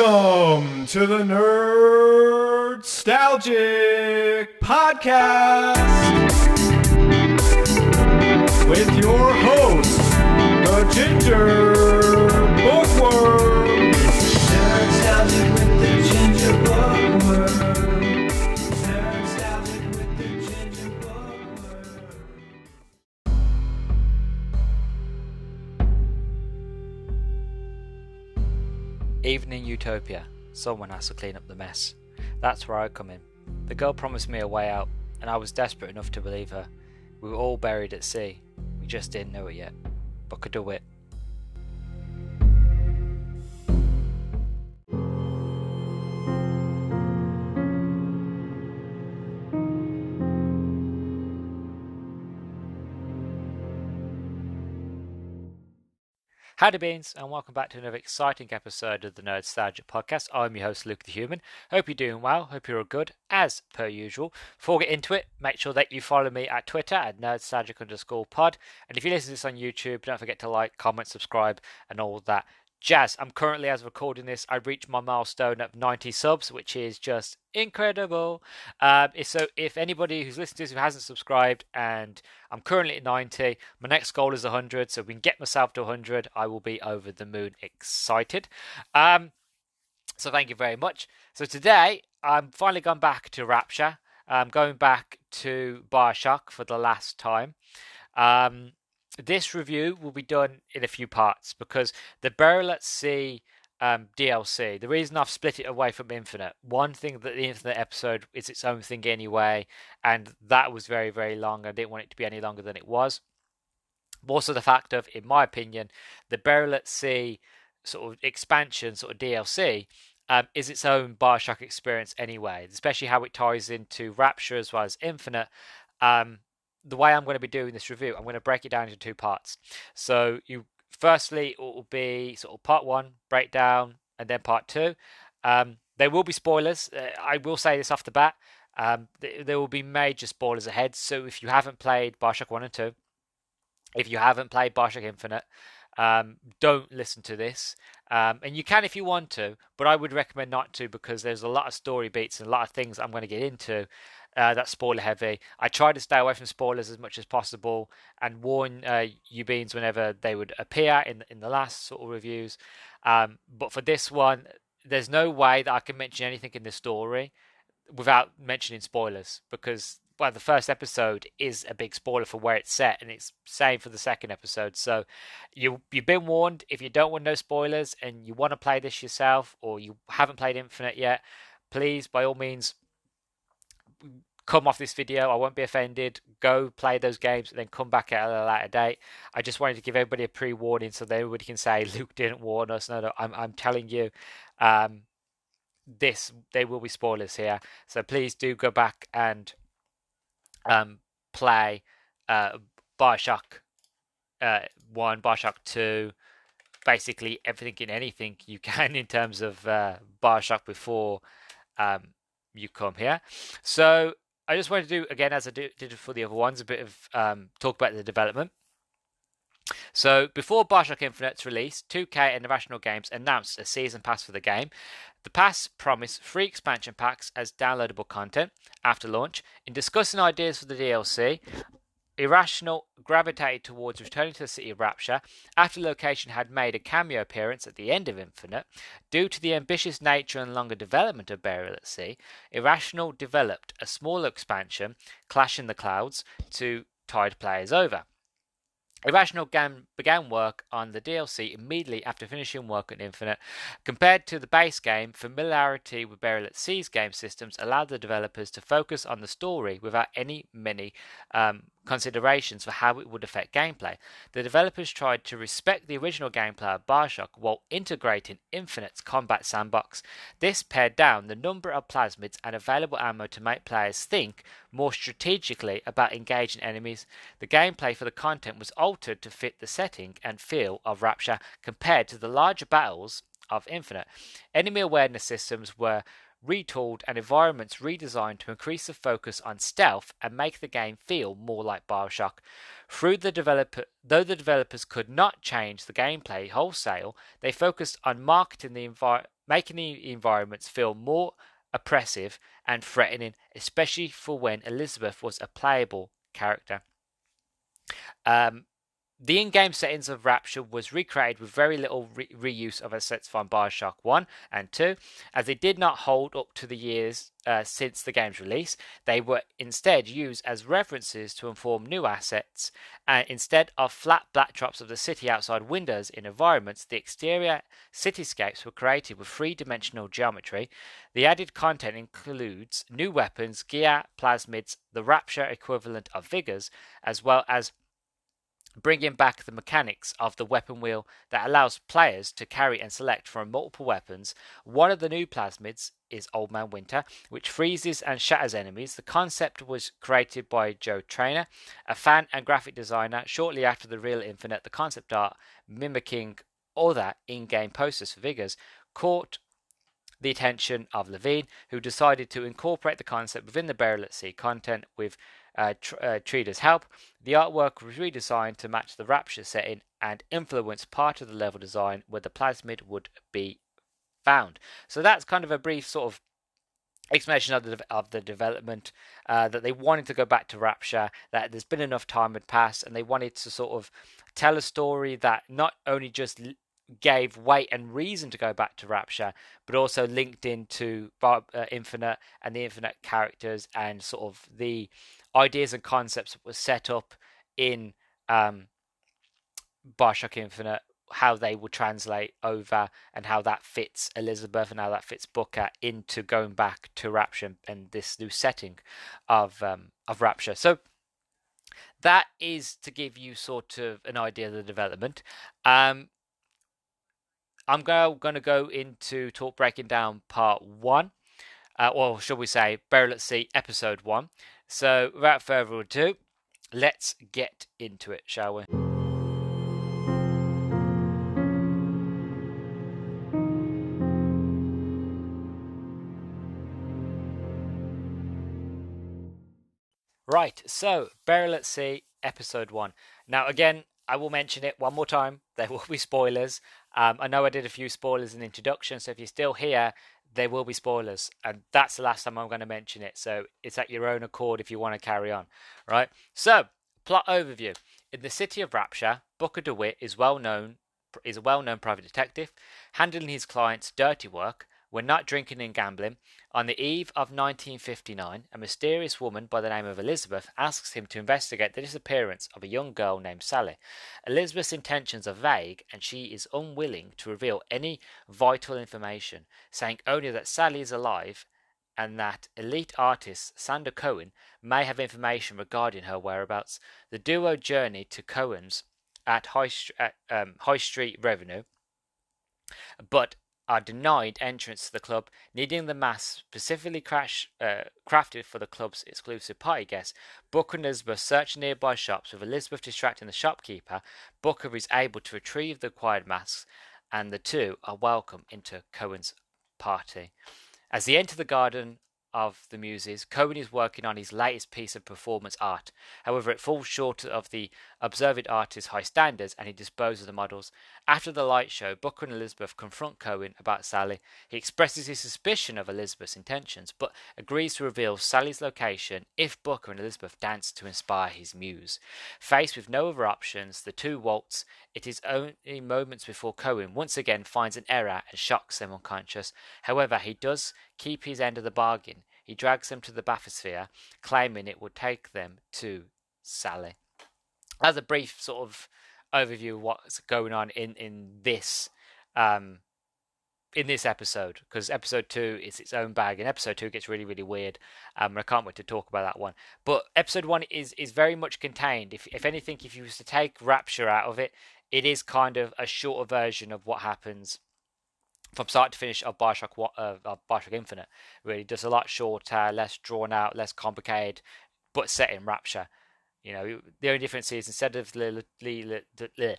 Welcome to the Nerd Nerdstalgic Podcast with your host, the Ginger Bookworm. Even in Utopia, someone has to clean up the mess. That's where I come in. The girl promised me a way out, and I was desperate enough to believe her. We were all buried at sea. We just didn't know it yet. But could do it. Howdy beans, and welcome back to another exciting episode of the Nerd Nerdstalgic Podcast. I'm your host, Luke the Human. Hope you're doing well. Hope you're all good, as per usual. Before we get into it, make sure that you follow me at Twitter at nerdstalgic underscore pod. And if you listen to this on YouTube, don't forget to like, comment, subscribe, and all that jazz. I'm currently, as recording this, I reached my milestone of 90 subs, which is just incredible. Um, so, if anybody who's listening to this who hasn't subscribed, and I'm currently at 90, my next goal is 100. So, if we can get myself to 100, I will be over the moon excited. Um, so, thank you very much. So, today, I'm finally gone back to Rapture. I'm going back to Bioshock for the last time. Um, this review will be done in a few parts because the Burial at Sea um, DLC, the reason I've split it away from Infinite, one thing that the Infinite episode is its own thing anyway, and that was very, very long. I didn't want it to be any longer than it was. Also, the fact of, in my opinion, the Burial at Sea sort of expansion, sort of DLC, um, is its own Bioshock experience anyway, especially how it ties into Rapture as well as Infinite. Um, the way I'm going to be doing this review, I'm going to break it down into two parts. So you firstly it will be sort of part one breakdown, and then part two. Um, there will be spoilers. Uh, I will say this off the bat. Um, th- there will be major spoilers ahead. So if you haven't played Bioshock One and Two, if you haven't played Bioshock Infinite, um, don't listen to this. Um, and you can if you want to, but I would recommend not to because there's a lot of story beats and a lot of things I'm going to get into uh, that's spoiler heavy. I try to stay away from spoilers as much as possible and warn uh, you beans whenever they would appear in in the last sort of reviews. Um, but for this one, there's no way that I can mention anything in the story without mentioning spoilers because well, the first episode is a big spoiler for where it's set, and it's same for the second episode. So you you've been warned. If you don't want no spoilers and you want to play this yourself, or you haven't played Infinite yet, please by all means come off this video. I won't be offended. Go play those games and then come back at a later date. I just wanted to give everybody a pre warning so that everybody can say Luke didn't warn us. No, no, I'm I'm telling you. Um, this they will be spoilers here, so please do go back and um, play uh, Bioshock uh, One, Bioshock Two, basically everything in anything you can in terms of uh, Bioshock before um, you come here. So I just wanted to do again as I do, did for the other ones a bit of um, talk about the development. So before Bioshock Infinite's release, 2K and Irrational Games announced a season pass for the game. The pass promised free expansion packs as downloadable content after launch. In discussing ideas for the DLC, Irrational gravitated towards returning to the city of Rapture after location had made a cameo appearance at the end of Infinite. Due to the ambitious nature and longer development of Burial at Sea, Irrational developed a smaller expansion, Clash in the Clouds, to tide players over. Irrational Gam began work on the DLC immediately after finishing work on Infinite. Compared to the base game, familiarity with Burial at Sea's game systems allowed the developers to focus on the story without any many um, considerations for how it would affect gameplay. The developers tried to respect the original gameplay of Bioshock while integrating Infinite's combat sandbox. This pared down the number of plasmids and available ammo to make players think more strategically about engaging enemies. The gameplay for the content was altered to fit the setting and feel of Rapture compared to the larger battles of Infinite. Enemy awareness systems were retooled and environments redesigned to increase the focus on stealth and make the game feel more like Bioshock. Through the developer, though the developers could not change the gameplay wholesale, they focused on marketing the envi- making the environments feel more oppressive and threatening, especially for when Elizabeth was a playable character. Um, the in-game settings of Rapture was recreated with very little re- reuse of assets from Bioshock 1 and 2, as they did not hold up to the years uh, since the game's release. They were instead used as references to inform new assets, and instead of flat backdrops of the city outside windows in environments, the exterior cityscapes were created with three-dimensional geometry. The added content includes new weapons, gear, plasmids, the Rapture equivalent of vigors, as well as bringing back the mechanics of the weapon wheel that allows players to carry and select from multiple weapons. One of the new plasmids is Old Man Winter, which freezes and shatters enemies. The concept was created by Joe Trainer, a fan and graphic designer. Shortly after the real Infinite, the concept art mimicking other in-game posters for Vigors caught the attention of Levine, who decided to incorporate the concept within the Burial at Sea content with uh, tr- uh, Treader's help. The artwork was redesigned to match the Rapture setting and influence part of the level design where the plasmid would be found. So that's kind of a brief sort of explanation of the of the development uh, that they wanted to go back to Rapture. That there's been enough time had passed, and they wanted to sort of tell a story that not only just gave weight and reason to go back to Rapture, but also linked into uh, Infinite and the Infinite characters and sort of the ideas and concepts that were set up in um, Bioshock Infinite, how they will translate over and how that fits Elizabeth and how that fits Booker into going back to Rapture and this new setting of um, of Rapture. So that is to give you sort of an idea of the development. Um, I'm going to go into talk breaking down part one, uh, or shall we say, Burial at Sea episode one. So, without further ado, let's get into it, shall we? Right, so Burial at Sea, episode one. Now, again, I will mention it one more time. There will be spoilers. Um, I know I did a few spoilers in introduction, so if you're still here, there will be spoilers, and that's the last time I'm going to mention it. So it's at your own accord if you want to carry on, right? So plot overview: In the city of Rapture, Booker DeWitt is well known is a well-known private detective, handling his clients' dirty work when not drinking and gambling. On the eve of 1959, a mysterious woman by the name of Elizabeth asks him to investigate the disappearance of a young girl named Sally. Elizabeth's intentions are vague, and she is unwilling to reveal any vital information, saying only that Sally is alive and that elite artist Sander Cohen may have information regarding her whereabouts. The duo journey to Cohen's at High, at, um, High Street Revenue, but are denied entrance to the club, needing the mask specifically crash, uh, crafted for the club's exclusive party guests. Booker and Elizabeth search nearby shops, with Elizabeth distracting the shopkeeper. Booker is able to retrieve the acquired masks, and the two are welcome into Cohen's party. As they enter the garden of the Muses, Cohen is working on his latest piece of performance art. However, it falls short of the observant artist's high standards and he disposes of the models. After the light show, Booker and Elizabeth confront Cohen about Sally. He expresses his suspicion of Elizabeth's intentions, but agrees to reveal Sally's location if Booker and Elizabeth dance to inspire his muse. Faced with no other options, the two waltz. It is only moments before Cohen once again finds an error and shocks them unconscious. However, he does keep his end of the bargain. He drags them to the bathysphere, claiming it would take them to Sally. As a brief sort of overview of what's going on in in this um, in this episode, because episode two is its own bag, and episode two gets really really weird. Um, I can't wait to talk about that one. But episode one is is very much contained. If if anything, if you was to take Rapture out of it, it is kind of a shorter version of what happens from start to finish of Bioshock, uh, of Bioshock Infinite. Really, just a lot shorter, less drawn out, less complicated, but set in Rapture. You know, the only difference is instead of the the, the,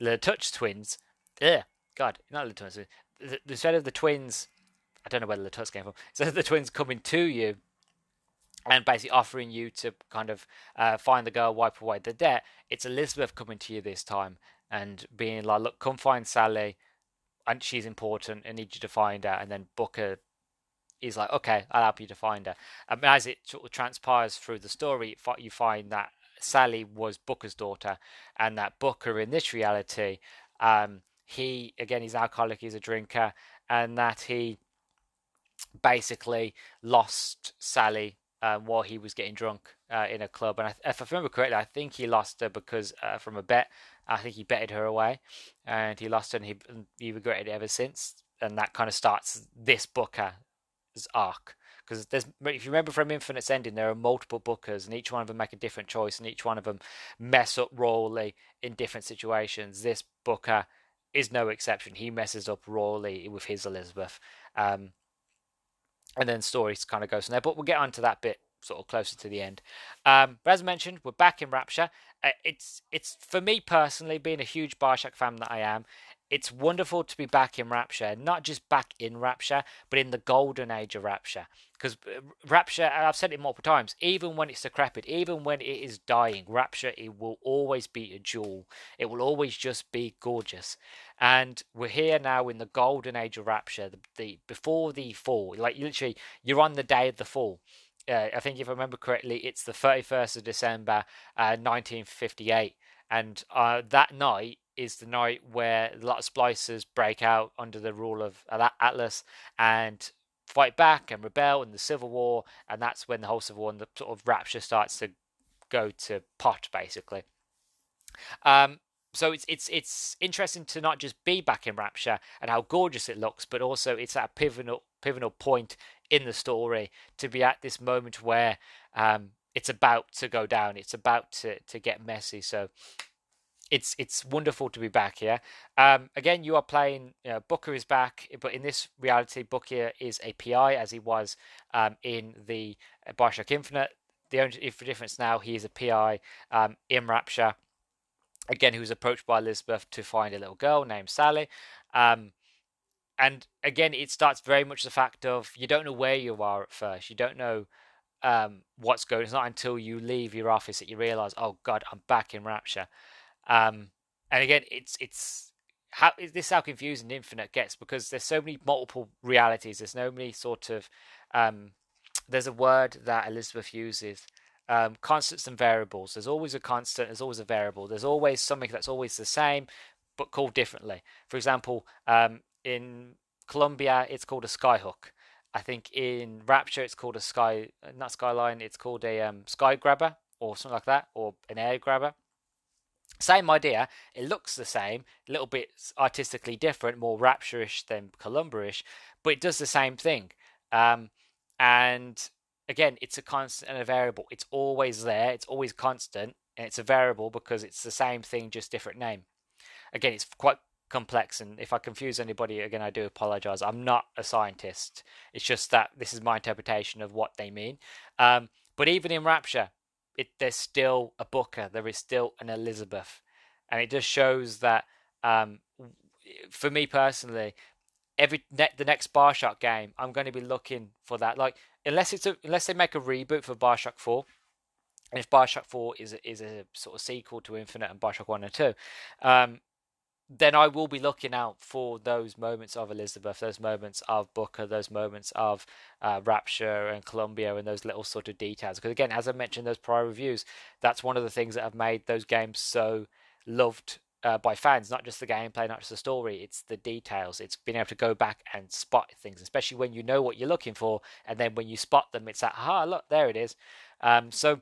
the Touch twins, yeah, God, not the twins. The, Instead of the twins, I don't know where the Touch came from. Instead of the twins coming to you and basically offering you to kind of uh, find the girl, wipe away the debt, it's Elizabeth coming to you this time and being like, "Look, come find Sally. and she's important. I need you to find her. And then Booker is like, okay, I'll help you to find her. And as it sort of transpires through the story, you find that Sally was Booker's daughter, and that Booker in this reality, um, he again he's alcoholic, he's a drinker, and that he basically lost Sally um, while he was getting drunk uh, in a club. And I, if I remember correctly, I think he lost her because uh, from a bet. I think he betted her away, and he lost her, and he he regretted it ever since. And that kind of starts this Booker's arc because there's if you remember from Infinite's ending, there are multiple Bookers, and each one of them make a different choice, and each one of them mess up royally in different situations. This Booker is no exception. He messes up royally with his Elizabeth. Um, and then stories kind of goes from there. But we'll get onto that bit sort of closer to the end. Um, but as I mentioned, we're back in Rapture. Uh, it's it's for me personally, being a huge Bioshock fan that I am, it's wonderful to be back in Rapture, not just back in Rapture, but in the golden age of Rapture. Because uh, Rapture, I've said it multiple times, even when it's decrepit, even when it is dying, Rapture, it will always be a jewel. It will always just be gorgeous. And we're here now in the golden age of Rapture, the, the before the fall. Like literally, you're on the day of the fall. Uh, I think if I remember correctly, it's the 31st of December, uh, 1958. And uh, that night is the night where a lot of splicers break out under the rule of Atlas and fight back and rebel in the Civil War, and that's when the whole Civil War and the sort of rapture starts to go to pot, basically. Um, so it's it's it's interesting to not just be back in Rapture and how gorgeous it looks, but also it's at a pivotal pivotal point in the story to be at this moment where um, it's about to go down, it's about to to get messy. So it's it's wonderful to be back here. Um, again, you are playing. You know, Booker is back, but in this reality, Booker is a PI as he was um, in the Bioshock Infinite. The only difference now, he is a PI um, in Rapture. Again, who was approached by Elizabeth to find a little girl named Sally. Um, and again, it starts very much the fact of you don't know where you are at first. You don't know um, what's going. On. It's not until you leave your office that you realize, oh God, I'm back in Rapture. Um, and again, it's it's how is this how confusing Infinite gets because there's so many multiple realities. There's so many sort of um, there's a word that Elizabeth uses. Um, constants and variables. There's always a constant. There's always a variable. There's always something that's always the same, but called differently. For example, um, in Columbia, it's called a skyhook. I think in Rapture, it's called a sky, not skyline. It's called a um, sky grabber or something like that, or an air grabber. Same idea. It looks the same, a little bit artistically different, more rapture-ish than Columbia-ish, but it does the same thing. Um, and again, it's a constant and a variable. It's always there. It's always constant, and it's a variable because it's the same thing, just different name. Again, it's quite complex, and if I confuse anybody, again, I do apologize. I'm not a scientist. It's just that this is my interpretation of what they mean. Um, but even in Rapture, it, there's still a Booker, there is still an Elizabeth, and it just shows that um, for me personally, every ne- the next Bioshock game, I'm going to be looking for that. Like unless it's a, unless they make a reboot for Bioshock Four, and if Bioshock Four is a, is a sort of sequel to Infinite and Bioshock One and Two, um, then I will be looking out for those moments of Elizabeth, those moments of Booker, those moments of uh, Rapture and Columbia, and those little sort of details. Because again, as I mentioned those prior reviews, that's one of the things that have made those games so loved uh, by fans. Not just the gameplay, not just the story. It's the details. It's being able to go back and spot things, especially when you know what you're looking for, and then when you spot them, it's like, ah, look, there it is. Um, so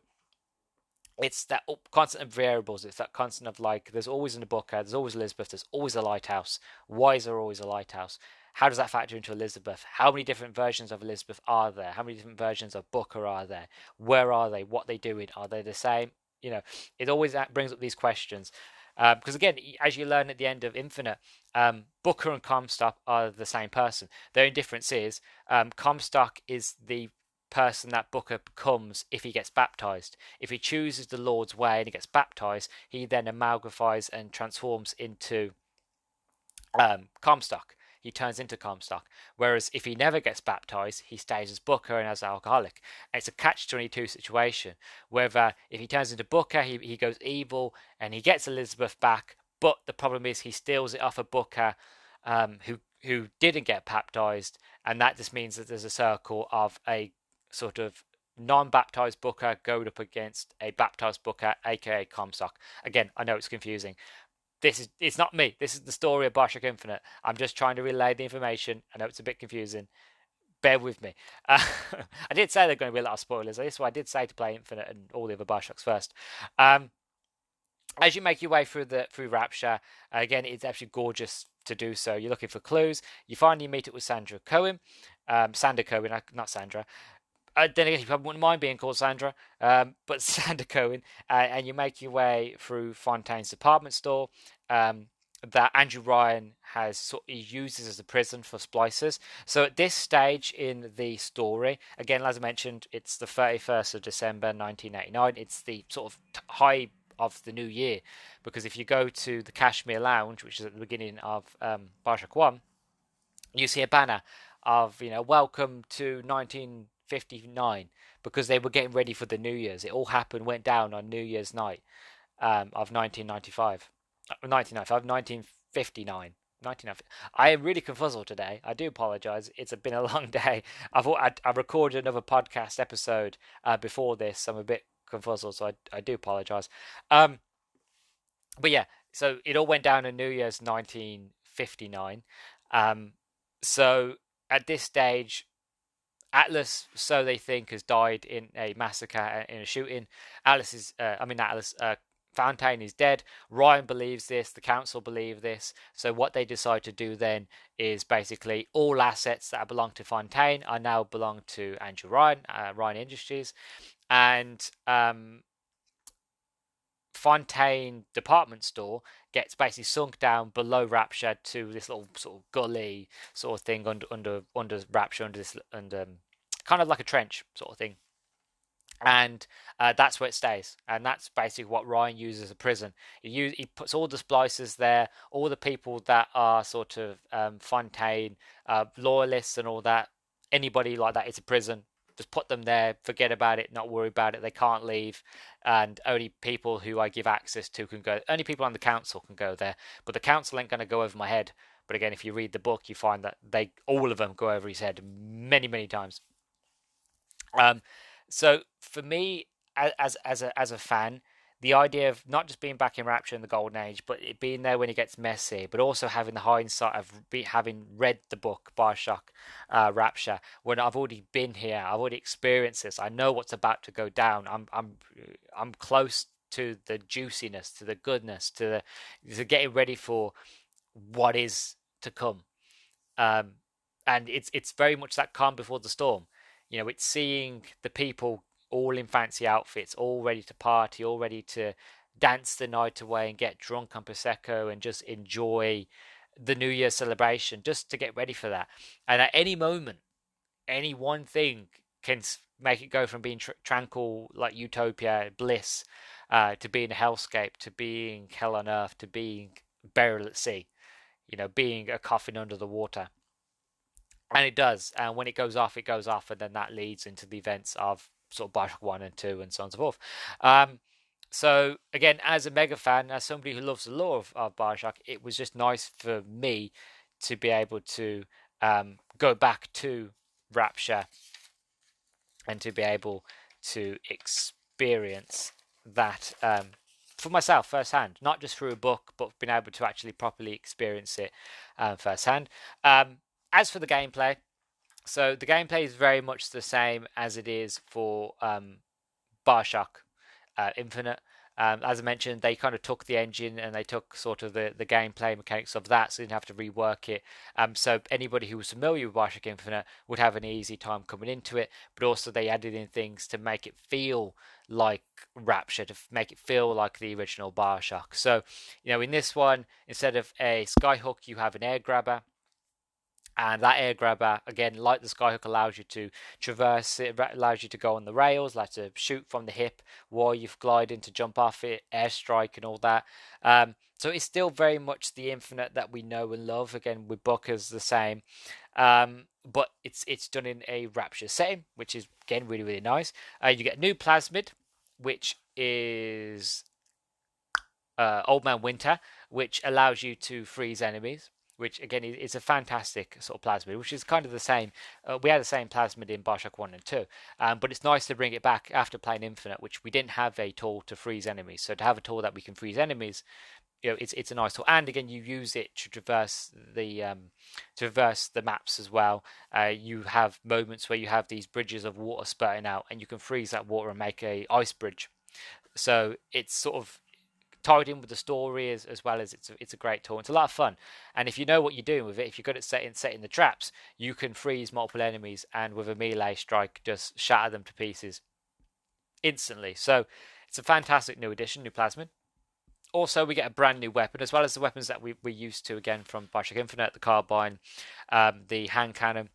it's that constant of variables. It's that constant of like, there's always in the book, there's always Elizabeth, there's always a lighthouse. Why is there always a lighthouse? How does that factor into Elizabeth? How many different versions of Elizabeth are there? How many different versions of Booker are there? Where are they? What are they doing? Are they the same? You know, it always brings up these questions. Um, because again, as you learn at the end of Infinite, um, Booker and Comstock are the same person. Their only difference is um, Comstock is the person that Booker becomes if he gets baptized. If he chooses the Lord's way and he gets baptized, he then amalgamifies and transforms into um, Comstock. He turns into Comstock. Whereas if he never gets baptized, he stays as Booker and as an alcoholic. It's a catch 22 situation. Whether if he turns into Booker, he, he goes evil and he gets Elizabeth back, but the problem is he steals it off of Booker um, who who didn't get baptized, and that just means that there's a circle of a sort of non-baptized booker going up against a baptized booker, aka Comstock. Again, I know it's confusing. This is it's not me. This is the story of Bioshock Infinite. I'm just trying to relay the information. I know it's a bit confusing. Bear with me. Uh, I did say there are going to be a lot of spoilers. That's why I did say to play Infinite and all the other Bioshocks first. Um, as you make your way through the through Rapture, again, it's actually gorgeous to do so. You're looking for clues. You finally meet up with Sandra Cohen, um, Sandra Cohen, not Sandra. Uh, then again, you probably wouldn't mind being called Sandra, um, but Sandra Cohen, uh, and you make your way through Fontaine's department store um, that Andrew Ryan has sort of uses as a prison for splicers. So at this stage in the story, again, as I mentioned, it's the 31st of December 1989. It's the sort of high of the new year because if you go to the Kashmir Lounge, which is at the beginning of um, Bioshock One, you see a banner of you know welcome to 1959 because they were getting ready for the New Year's. It all happened went down on New Year's night um, of 1995, 1995, 1959. 1990. I am really confuzzled today. I do apologize. It's been a long day. I've I, I recorded another podcast episode uh, before this. I'm a bit confuzzled, so I, I do apologize. Um, but yeah, so it all went down in New Year's 1959. Um, so at this stage, Atlas, so they think, has died in a massacre uh, in a shooting. Atlas is, uh, I mean, Atlas, uh, Fontaine is dead. Ryan believes this. The council believe this. So what they decide to do then is basically all assets that belong to Fontaine are now belong to Andrew Ryan, uh, Ryan Industries, and um, Fontaine department store gets basically sunk down below Rapture to this little sort of gully sort of thing under under under Rapture under this under um, kind of like a trench sort of thing and uh, that's where it stays. And that's basically what Ryan uses as a prison. He, use, he puts all the splicers there, all the people that are sort of um, Fontaine uh, loyalists and all that. Anybody like that is a prison. Just put them there, forget about it, not worry about it. They can't leave, and only people who I give access to can go. Only people on the council can go there, but the council ain't going to go over my head. But again, if you read the book, you find that they all of them go over his head many, many times. Um, so for me, as as a as a fan, the idea of not just being back in Rapture in the Golden Age, but it being there when it gets messy, but also having the hindsight of be, having read the book Bioshock uh, Rapture, when I've already been here, I've already experienced this, I know what's about to go down. I'm I'm I'm close to the juiciness, to the goodness, to the to getting ready for what is to come. Um, and it's it's very much that calm before the storm. You know, it's seeing the people all in fancy outfits, all ready to party, all ready to dance the night away and get drunk on prosecco and just enjoy the New Year celebration, just to get ready for that. And at any moment, any one thing can make it go from being tr- tranquil, like utopia, bliss, uh, to being a hellscape, to being hell on earth, to being burial at sea. You know, being a coffin under the water and it does. And when it goes off, it goes off, and then that leads into the events of sort of Bioshock One and Two, and so on and so forth. Um, so again, as a mega fan, as somebody who loves the lore of, of Bioshock, it was just nice for me to be able to um, go back to Rapture and to be able to experience that um, for myself firsthand, not just through a book, but being able to actually properly experience it um, firsthand. Um, as for the gameplay, so the gameplay is very much the same as it is for um, Bioshock uh, Infinite. Um, as I mentioned, they kind of took the engine and they took sort of the, the gameplay mechanics of that, so they didn't have to rework it. Um, so anybody who was familiar with Bioshock Infinite would have an easy time coming into it. But also they added in things to make it feel like Rapture, to make it feel like the original Bioshock. So you know, in this one, instead of a skyhook, you have an air grabber and that air grabber again like the skyhook allows you to traverse it allows you to go on the rails like to shoot from the hip while you're gliding to jump off it airstrike and all that. Um, so it's still very much the infinite that we know and love. Again with booker's the same. Um, but it's it's done in a rapture setting which is again really really nice. Uh, you get new plasmid which is uh, old man winter which allows you to freeze enemies which again is a fantastic sort of plasmid, which is kind of the same. Uh, we had the same plasmid in Bioshock 1 and 2, um, but it's nice to bring it back after playing Infinite, which we didn't have a tool to freeze enemies. So to have a tool that we can freeze enemies, you know, it's it's a nice tool. And again, you use it to traverse the um, traverse the maps as well. Uh, you have moments where you have these bridges of water spurting out, and you can freeze that water and make a ice bridge. So it's sort of tied in with the story as, as well as it's a, it's a great tool. It's a lot of fun, and if you know what you're doing with it, if you're good at setting setting the traps, you can freeze multiple enemies and with a melee strike just shatter them to pieces instantly. So it's a fantastic new addition, new plasmid. Also, we get a brand new weapon as well as the weapons that we, we're used to again from Bioshock Infinite, the carbine, um, the hand cannon,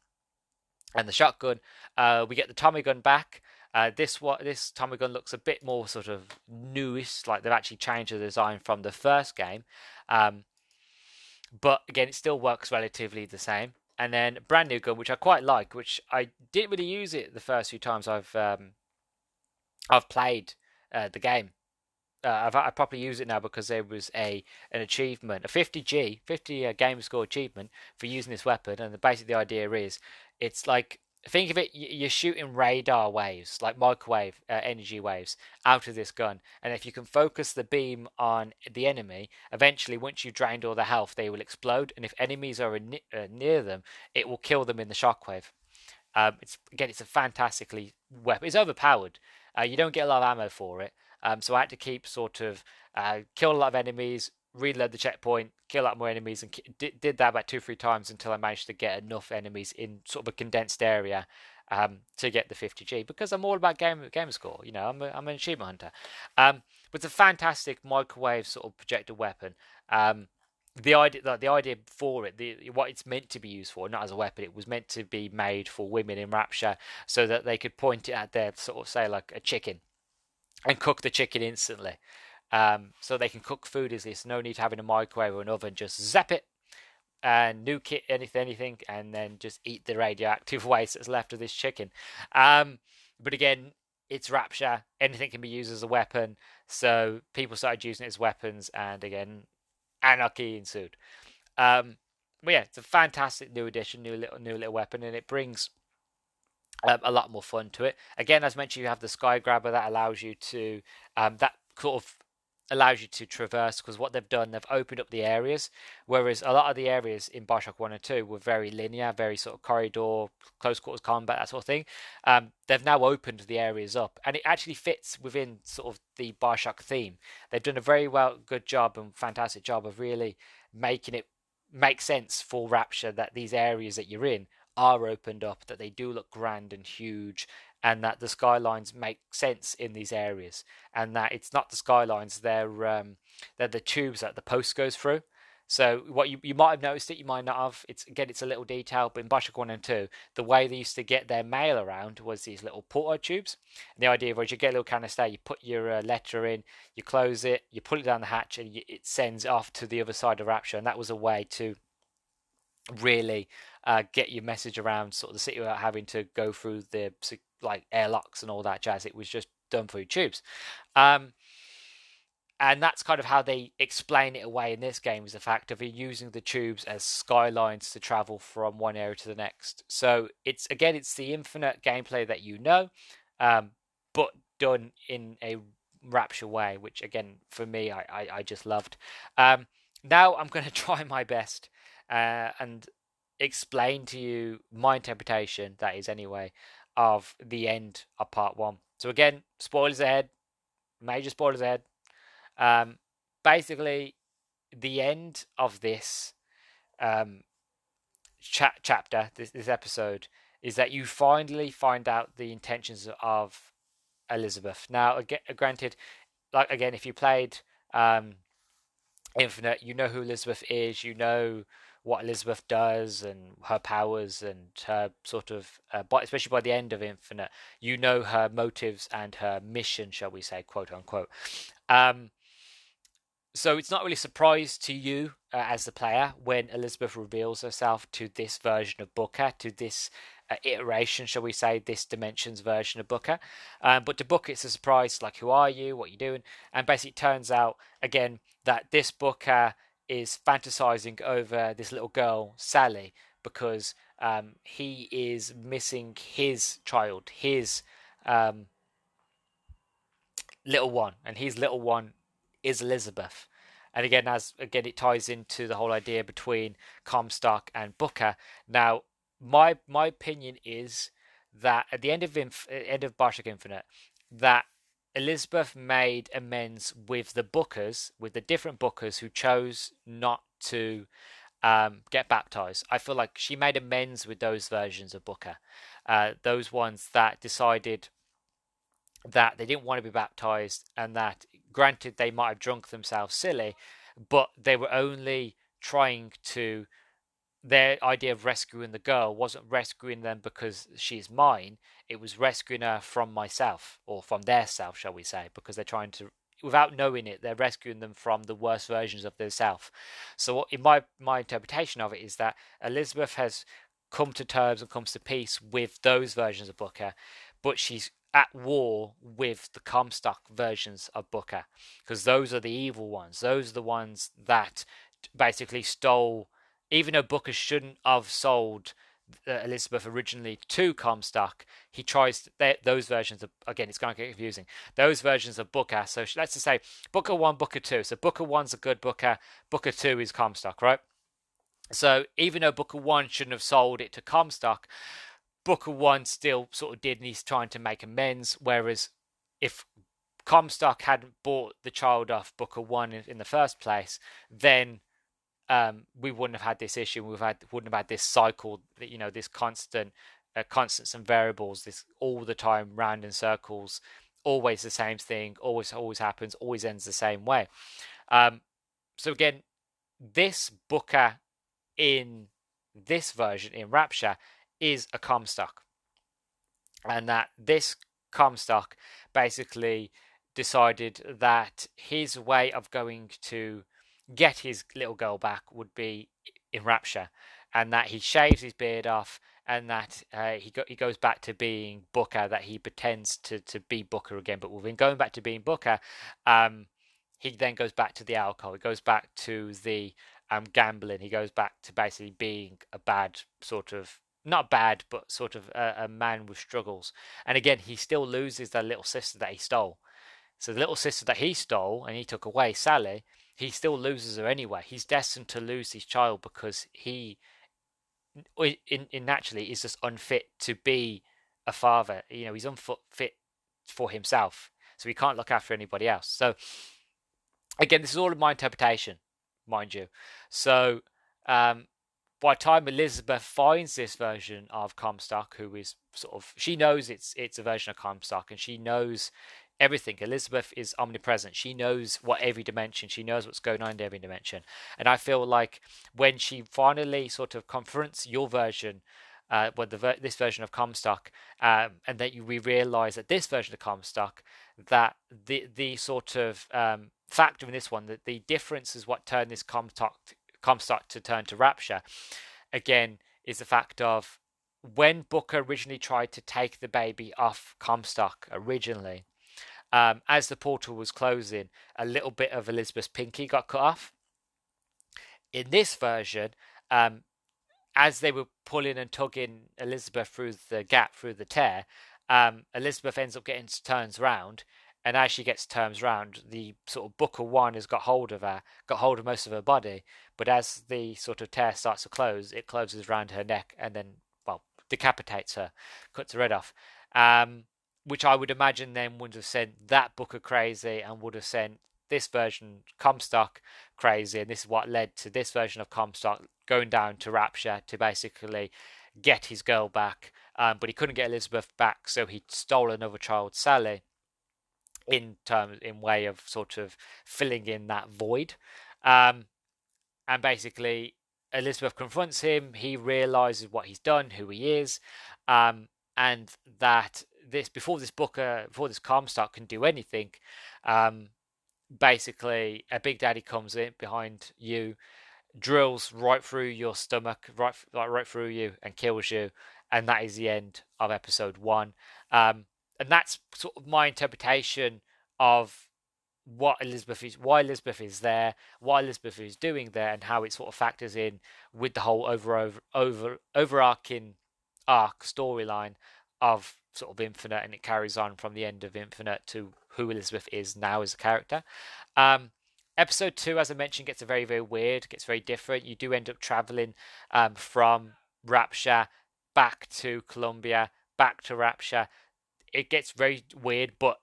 and the shotgun. Uh, we get the Tommy gun back. Uh, this what this Tommy gun looks a bit more sort of newish, like they've actually changed the design from the first game. Um, but again, it still works relatively the same. And then brand new gun, which I quite like, which I didn't really use it the first few times I've um, I've played uh, the game. Uh, I've I properly use it now because there was a an achievement, a 50G, 50 uh, game score achievement for using this weapon, and the, basically the idea is it's like think of it you're shooting radar waves like microwave uh, energy waves out of this gun and if you can focus the beam on the enemy eventually once you've drained all the health they will explode and if enemies are in, uh, near them it will kill them in the shockwave. Um, it's again it's a fantastically weapon it's overpowered uh, you don't get a lot of ammo for it um, so i had to keep sort of uh, kill a lot of enemies reload the checkpoint, kill out more enemies, and did, did that about two, three times until I managed to get enough enemies in sort of a condensed area um, to get the 50G because I'm all about game game score. You know, I'm, a, I'm an achievement hunter. Um, but it's a fantastic microwave sort of projector weapon. Um, the idea, the, the idea for it, the, what it's meant to be used for, not as a weapon, it was meant to be made for women in Rapture, so that they could point it at their sort of say like a chicken, and cook the chicken instantly. Um, so they can cook food easily. So no need to having a microwave or an oven. Just zap it and nuke it, anything, anything, and then just eat the radioactive waste that's left of this chicken. Um, but again, it's Rapture. Anything can be used as a weapon. So people started using it as weapons, and again, anarchy ensued. Um, but yeah, it's a fantastic new addition, new little new little weapon, and it brings um, a lot more fun to it. Again, as mentioned, you have the Sky Grabber that allows you to um, that sort of allows you to traverse because what they've done they've opened up the areas whereas a lot of the areas in bioshock 1 and 2 were very linear very sort of corridor close quarters combat that sort of thing. Um, they've now opened the areas up and it actually fits within sort of the bioshock theme. They've done a very well good job and fantastic job of really making it make sense for rapture that these areas that you're in are opened up that they do look grand and huge and that the skylines make sense in these areas, and that it's not the skylines; they're um, they're the tubes that the post goes through. So what you, you might have noticed it, you might not have. It's again, it's a little detail, but in Bioshock One and Two, the way they used to get their mail around was these little portal tubes. And the idea was you get a little canister, you put your uh, letter in, you close it, you pull it down the hatch, and you, it sends off to the other side of Rapture. And that was a way to really uh, get your message around sort of the city without having to go through the like airlocks and all that jazz. It was just done through tubes. Um, and that's kind of how they explain it away in this game is the fact of using the tubes as skylines to travel from one area to the next. So it's again, it's the infinite gameplay that you know, um, but done in a rapture way, which again for me I I, I just loved. Um, now I'm going to try my best uh, and explain to you my interpretation. That is anyway of the end of part one. So again, spoilers ahead, major spoilers ahead. Um, basically, the end of this um, cha- chapter, this, this episode, is that you finally find out the intentions of Elizabeth. Now, again, granted, like again, if you played um, Infinite, you know who Elizabeth is. You know what Elizabeth does and her powers and her sort of, uh, but especially by the end of Infinite, you know her motives and her mission, shall we say, quote unquote. Um, so it's not really a surprise to you uh, as the player when Elizabeth reveals herself to this version of Booker, to this uh, iteration, shall we say, this dimension's version of Booker. Um, but to Booker, it's a surprise, like, who are you? What are you doing? And basically, it turns out, again, that this Booker is fantasizing over this little girl, Sally, because um, he is missing his child, his um, little one, and his little one is Elizabeth. And again, as again, it ties into the whole idea between Comstock and Booker. Now, my my opinion is that at the end of Inf- end of Bioshock Infinite, that Elizabeth made amends with the Bookers, with the different Bookers who chose not to um, get baptized. I feel like she made amends with those versions of Booker, uh, those ones that decided that they didn't want to be baptized and that, granted, they might have drunk themselves silly, but they were only trying to. Their idea of rescuing the girl wasn't rescuing them because she's mine. It was rescuing her from myself or from their self, shall we say, because they're trying to without knowing it, they're rescuing them from the worst versions of themselves. So, in my my interpretation of it is that Elizabeth has come to terms and comes to peace with those versions of Booker, but she's at war with the Comstock versions of Booker because those are the evil ones. Those are the ones that basically stole. Even though Booker shouldn't have sold uh, Elizabeth originally to Comstock, he tries those versions of again. It's going to get confusing. Those versions of Booker. So let's just say Booker one, Booker two. So Booker one's a good Booker. Booker two is Comstock, right? So even though Booker one shouldn't have sold it to Comstock, Booker one still sort of did, and he's trying to make amends. Whereas if Comstock hadn't bought the child off Booker one in, in the first place, then um, we wouldn't have had this issue. We've had wouldn't have had this cycle. You know, this constant, uh, constants and variables. This all the time, round in circles. Always the same thing. Always, always happens. Always ends the same way. Um, so again, this Booker in this version in Rapture is a Comstock, and that this Comstock basically decided that his way of going to get his little girl back would be in Rapture, and that he shaves his beard off, and that uh, he go- he goes back to being Booker, that he pretends to to be Booker again, but within going back to being Booker, um, he then goes back to the alcohol, he goes back to the um, gambling, he goes back to basically being a bad sort of not bad, but sort of a, a, man with struggles. And again, he still loses that little sister that he stole. So the little sister that he stole and he took away, Sally, he still loses her anyway. He's destined to lose his child because he, in, in naturally, is just unfit to be a father. You know, he's unfit for himself, so he can't look after anybody else. So again, this is all of my interpretation, mind you. So um, by the time Elizabeth finds this version of Comstock, who is sort of she knows it's it's a version of Comstock, and she knows everything. Elizabeth is omnipresent. She knows what every dimension. She knows what's going on in every dimension. And I feel like when she finally sort of confronts your version, uh, well, the this version of Comstock, um, and that you, we realize that this version of Comstock, that the the sort of um, factor in this one, that the difference is what turned this Comstock Comstock to turn to Rapture, again, is the fact of when Booker originally tried to take the baby off Comstock originally, um, as the portal was closing, a little bit of Elizabeth's pinky got cut off. In this version, um, as they were pulling and tugging Elizabeth through the gap, through the tear, um, Elizabeth ends up getting turns round, and as she gets turns round, the sort of Booker one has got hold of her, got hold of most of her body. But as the sort of tear starts to close, it closes around her neck and then, well, decapitates her, cuts her head off. Um, which I would imagine then would have sent that Booker crazy and would have sent this version Comstock crazy, and this is what led to this version of Comstock going down to Rapture to basically get his girl back. Um, but he couldn't get Elizabeth back, so he stole another child, Sally, in terms in way of sort of filling in that void. Um, and basically, Elizabeth confronts him. He realizes what he's done, who he is, um, and that this before this Booker, before this Comstock can do anything, um, basically a Big Daddy comes in behind you, drills right through your stomach, right like right through you, and kills you, and that is the end of episode one. Um, and that's sort of my interpretation of what Elizabeth is, why Elizabeth is there, what Elizabeth is doing there, and how it sort of factors in with the whole over over over overarching arc storyline of sort of Infinite, and it carries on from the end of Infinite to who Elizabeth is now as a character. Um, episode two, as I mentioned, gets a very very weird, gets very different. You do end up traveling um, from Rapture back to Columbia, back to Rapture. It gets very weird, but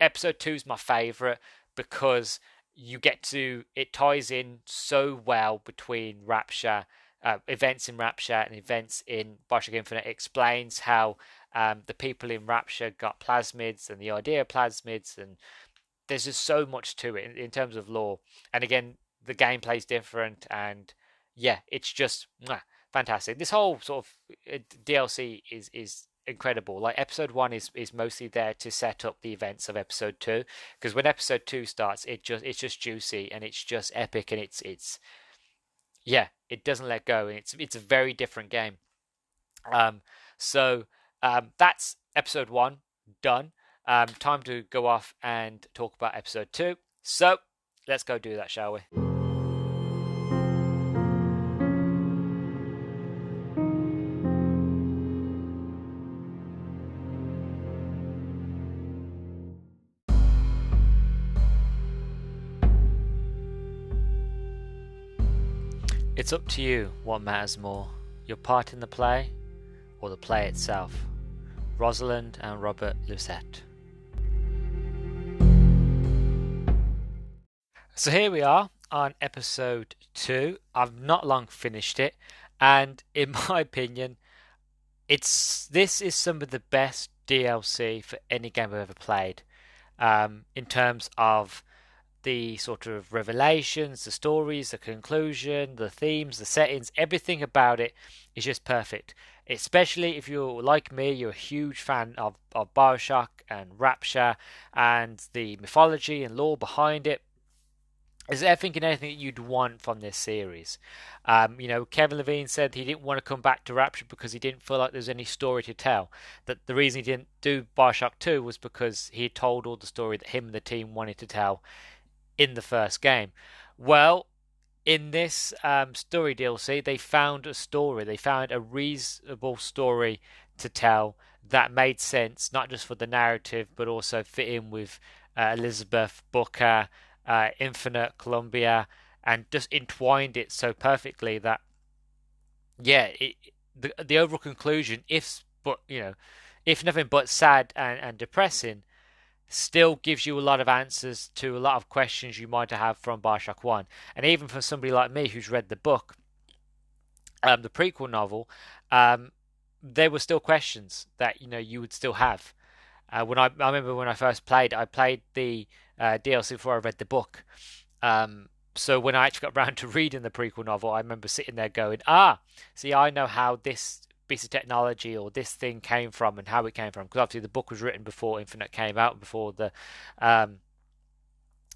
episode two is my favorite because you get to it ties in so well between Rapture, uh, events in Rapture and events in Bioshock Infinite. Explains how um, the people in Rapture got plasmids and the idea of plasmids, and there's just so much to it in, in terms of lore. And again, the gameplay's different, and yeah, it's just mwah, fantastic. This whole sort of uh, DLC is is incredible. Like episode one is is mostly there to set up the events of episode two, because when episode two starts, it just it's just juicy and it's just epic and it's it's yeah, it doesn't let go and it's it's a very different game. Um, so um, that's episode one done. Um, time to go off and talk about episode two. So let's go do that, shall we? It's up to you what matters more your part in the play or the play itself. Rosalind and Robert Lutece. So here we are on episode two. I've not long finished it, and in my opinion, it's this is some of the best DLC for any game I've ever played. Um, in terms of the sort of revelations, the stories, the conclusion, the themes, the settings, everything about it is just perfect. Especially if you're like me, you're a huge fan of, of Bioshock and Rapture and the mythology and lore behind it. Is everything and anything that you'd want from this series? Um, you know, Kevin Levine said he didn't want to come back to Rapture because he didn't feel like there was any story to tell. That the reason he didn't do Bioshock 2 was because he told all the story that him and the team wanted to tell in the first game. Well, in this um, story DLC, they found a story. They found a reasonable story to tell that made sense, not just for the narrative, but also fit in with uh, Elizabeth Booker, uh, Infinite Columbia, and just entwined it so perfectly that, yeah, it, the the overall conclusion, if but you know, if nothing but sad and, and depressing, still gives you a lot of answers to a lot of questions you might have from Bioshock 1. And even for somebody like me who's read the book, um, the prequel novel, um, there were still questions that you know you would still have. Uh, when I, I remember when I first played, I played the uh, DLC before I read the book. Um, so when I actually got around to reading the prequel novel, I remember sitting there going, "Ah, see, I know how this piece of technology or this thing came from and how it came from. Because obviously the book was written before Infinite came out before the um,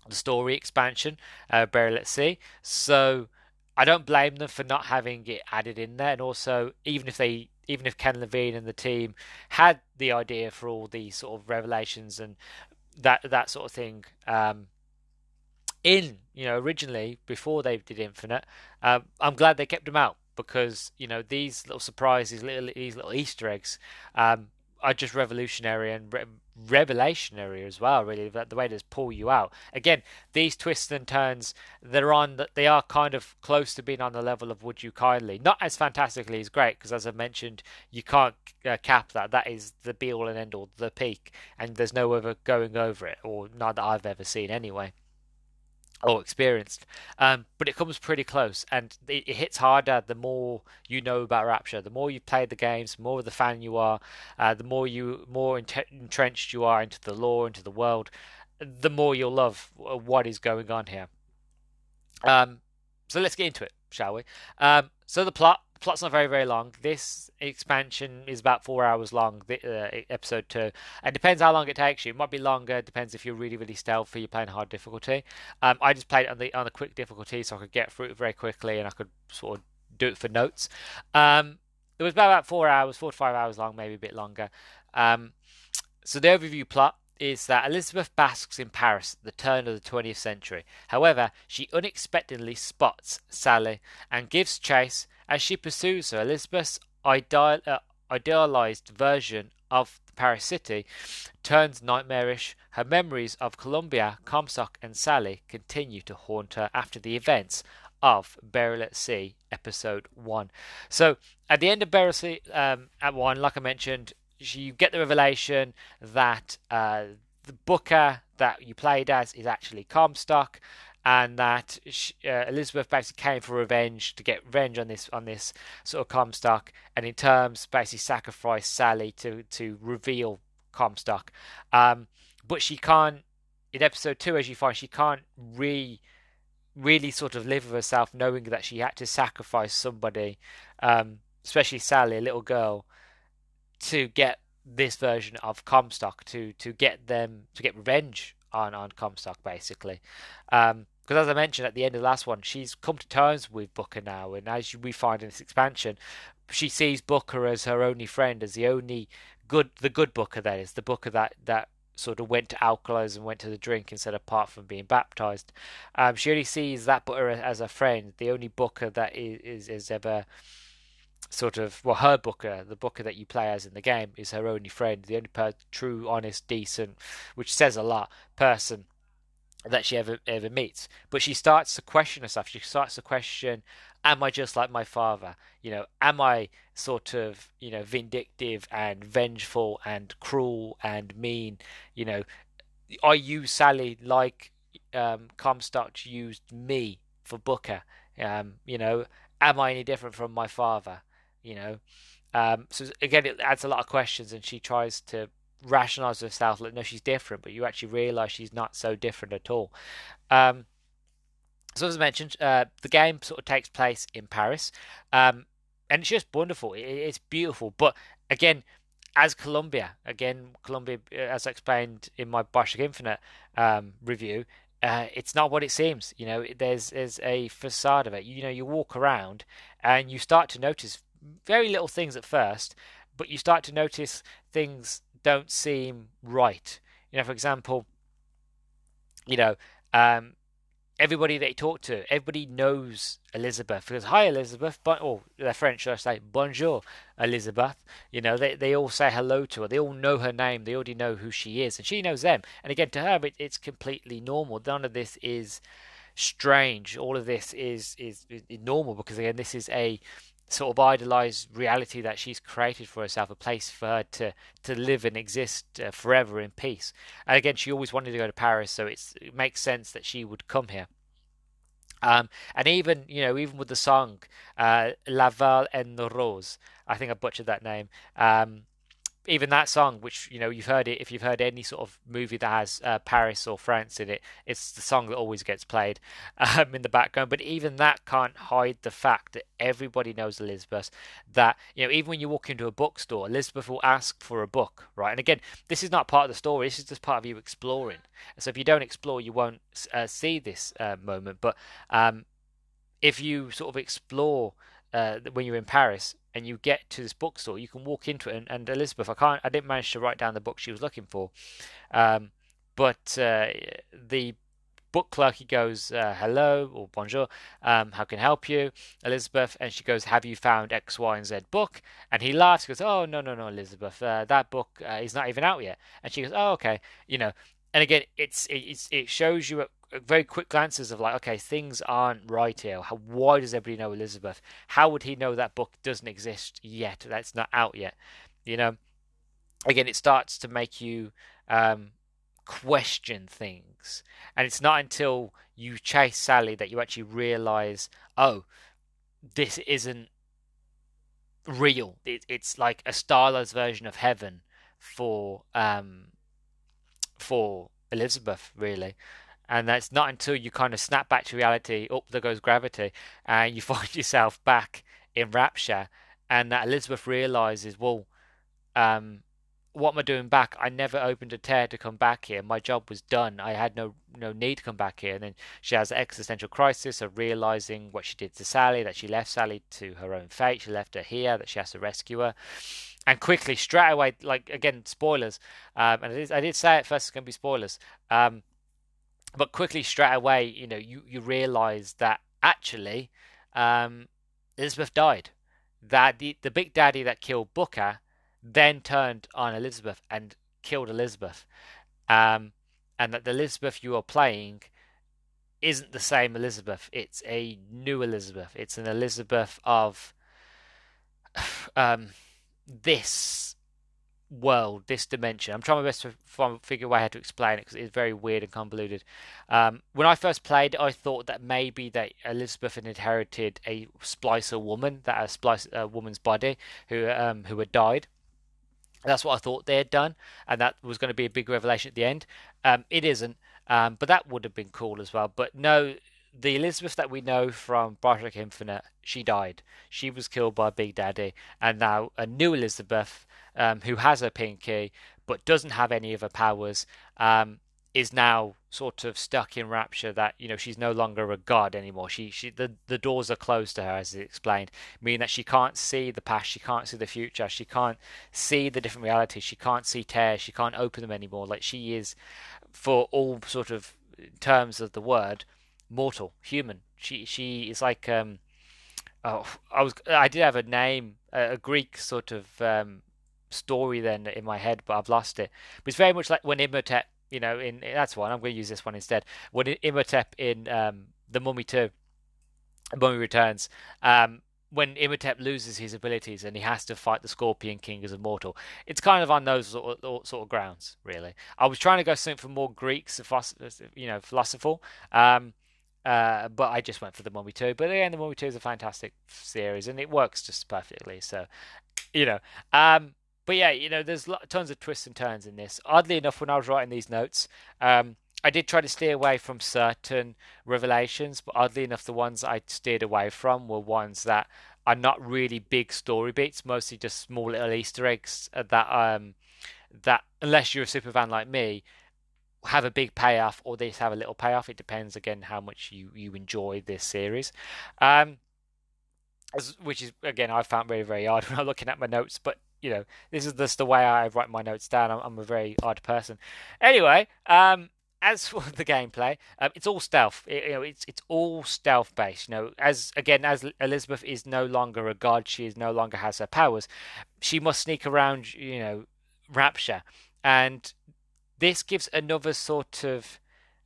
the story expansion uh, Burial at Sea. So I don't blame them for not having it added in there. And also even if they even if Ken Levine and the team had the idea for all these sort of revelations and that that sort of thing um, in you know originally before they did Infinite um, I'm glad they kept them out because you know these little surprises, little these little Easter eggs, um, are just revolutionary and re- revelationary as well. Really, that the way they pull you out. Again, these twists and turns, they're on. That they are kind of close to being on the level of Would You Kindly. Not as fantastically as great, because as I've mentioned, you can't uh, cap that. That is the be all and end all, the peak, and there's no other going over it, or not that I've ever seen anyway or experienced. Um, but it comes pretty close, and it, it, hits harder the more you know about Rapture. The more you've played the games, the more of the fan you are, uh, the more you more entrenched you are into the lore, into the world, the more you'll love what is going on here. Um, so let's get into it, shall we? Um, so the plot plot's not very very long. This expansion is about four hours long. The, uh, episode two. It depends how long it takes you. It might be longer. Depends if you're really really stealthy. You're playing hard difficulty. Um, I just played it on the on the quick difficulty, so I could get through it very quickly, and I could sort of do it for notes. Um, it was about, about four hours, four to five hours long, maybe a bit longer. Um, so the overview plot is that Elizabeth basks in Paris at the turn of the 20th century. However, she unexpectedly spots Sally and gives chase as she pursues her. Elizabeth's ideal, uh, idealized version of the Paris City turns nightmarish. Her memories of Columbia, Comstock, and Sally continue to haunt her after the events of Burial at Sea, episode one. So, at the end of Burial um, at one, like I mentioned, you get the revelation that uh, the Booker that you played as is actually Comstock, and that she, uh, Elizabeth basically came for revenge to get revenge on this on this sort of Comstock, and in terms basically sacrifice Sally to to reveal Comstock. Um, but she can't. In episode two, as you find, she can't re really sort of live with herself knowing that she had to sacrifice somebody, um, especially Sally, a little girl, to get this version of Comstock to to get them to get revenge on on Comstock basically. Um, because as I mentioned at the end of the last one, she's come to terms with Booker now, and as we find in this expansion, she sees Booker as her only friend, as the only good, the good Booker that is, the Booker that that sort of went to alcoholism and went to the drink instead apart from being baptized. Um, she only sees that Booker as a friend, the only Booker that is, is, is ever sort of well her booker the booker that you play as in the game is her only friend the only per- true honest decent which says a lot person that she ever ever meets. But she starts to question herself. She starts to question am i just like my father? You know am i sort of you know vindictive and vengeful and cruel and mean? You know are you sally like um comstock used me for booker? Um you know am i any different from my father you know. Um, so again, it adds a lot of questions, and she tries to rationalize herself like, no, she's different, but you actually realize she's not so different at all. Um, so as I mentioned, uh, the game sort of takes place in Paris, um, and it's just wonderful. It, it's beautiful, but again, as Columbia, again, Columbia, as I explained in my Bioshock Infinite um, review, uh, it's not what it seems. You know, there's there's a facade of it. You know, you walk around and you start to notice very little things at first, but you start to notice things don't seem right. You know, for example, you know, um, everybody they talk to, everybody knows Elizabeth because hi Elizabeth, but or oh, they're French, I say bonjour Elizabeth. You know, they they all say hello to her. They all know her name. They already know who she is, and she knows them. And again, to her, it, it's completely normal. None of this is strange. All of this is is, is normal because again, this is a sort of idolized reality that she's created for herself, a place for her to, to live and exist uh, forever in peace. And again, she always wanted to go to Paris, so it makes sense that she would come here. Um, and even you know, even with the song uh, "La Val en Rose," I think I butchered that name. Um, even that song, which you know you've heard it, if you've heard any sort of movie that has uh, Paris or France in it, it's the song that always gets played um, in the background. But even that can't hide the fact that everybody knows Elizabeth. That you know, even when you walk into a bookstore, Elizabeth will ask for a book, right? And again, this is not part of the story. This is just part of you exploring. So if you don't explore, you won't uh, see this uh, moment. But um, if you sort of explore uh, when you're in Paris and you get to this bookstore, you can walk into it. And, and, Elizabeth, I can't, I didn't manage to write down the book she was looking for, um, but uh, the book clerk he goes, uh, "Hello or bonjour, um, how can I help you, Elizabeth?" And she goes, "Have you found X, Y, and Z book?" And he laughs, goes, "Oh no, no, no, Elizabeth, uh, that book uh, is not even out yet." And she goes, "Oh okay," you know. And again, it's it's it shows you very quick glances of like, okay, things aren't right here. How, why does everybody know Elizabeth? How would he know that book doesn't exist yet? That's not out yet. You know, again, it starts to make you um, question things, and it's not until you chase Sally that you actually realize, oh, this isn't real. It, it's like a stylized version of heaven for um, for Elizabeth, really and that's not until you kind of snap back to reality up there goes gravity and you find yourself back in rapture and that elizabeth realizes well um, what am i doing back i never opened a tear to come back here my job was done i had no no need to come back here and then she has an existential crisis of realizing what she did to sally that she left sally to her own fate she left her here that she has to rescue her and quickly straight away, like again, spoilers. Um, and I did, I did say it first. It's going to be spoilers. Um, but quickly straight away, you know, you you realise that actually, um, Elizabeth died. That the the big daddy that killed Booker then turned on Elizabeth and killed Elizabeth. Um, and that the Elizabeth you are playing isn't the same Elizabeth. It's a new Elizabeth. It's an Elizabeth of um, this world, this dimension. I'm trying my best to figure a way how to explain it because it's very weird and convoluted. Um, when I first played, I thought that maybe that Elizabeth had inherited a splicer woman, that a splice a woman's body who um, who had died. That's what I thought they had done, and that was going to be a big revelation at the end. Um, it isn't, um, but that would have been cool as well. But no, the Elizabeth that we know from Bioshock Infinite, she died. She was killed by Big Daddy, and now a new Elizabeth, um, who has her pinky but doesn't have any of her powers, um, is now sort of stuck in rapture that you know she's no longer a god anymore. She she the, the doors are closed to her as it explained, meaning that she can't see the past, she can't see the future, she can't see the different realities, she can't see tears, she can't open them anymore. Like she is, for all sort of terms of the word, mortal, human. She she is like um oh I was I did have a name a, a Greek sort of um story then in my head, but I've lost it. But it's very much like when Imhotep you know, in that's one. I'm going to use this one instead. When Imhotep in um, the Mummy Two, Mummy Returns, um, when Imhotep loses his abilities and he has to fight the Scorpion King as a mortal, it's kind of on those sort of, sort of grounds, really. I was trying to go something for more Greek, you know, philosophical, um, uh, but I just went for the Mummy Two. But again, the Mummy Two is a fantastic series and it works just perfectly. So, you know, um, but yeah, you know, there's tons of twists and turns in this. Oddly enough, when I was writing these notes, um, I did try to steer away from certain revelations, but oddly enough, the ones I steered away from were ones that are not really big story beats, mostly just small little Easter eggs that um that unless you're a super fan like me, have a big payoff or they just have a little payoff. It depends again how much you you enjoy this series. Um, as, which is again I found very very hard when I'm looking at my notes, but you know, this is just the way I write my notes down. I'm, I'm a very odd person. Anyway, um, as for the gameplay, um, it's all stealth. It, you know, it's it's all stealth based. You know, as again, as Elizabeth is no longer a god, she is no longer has her powers. She must sneak around. You know, Rapture, and this gives another sort of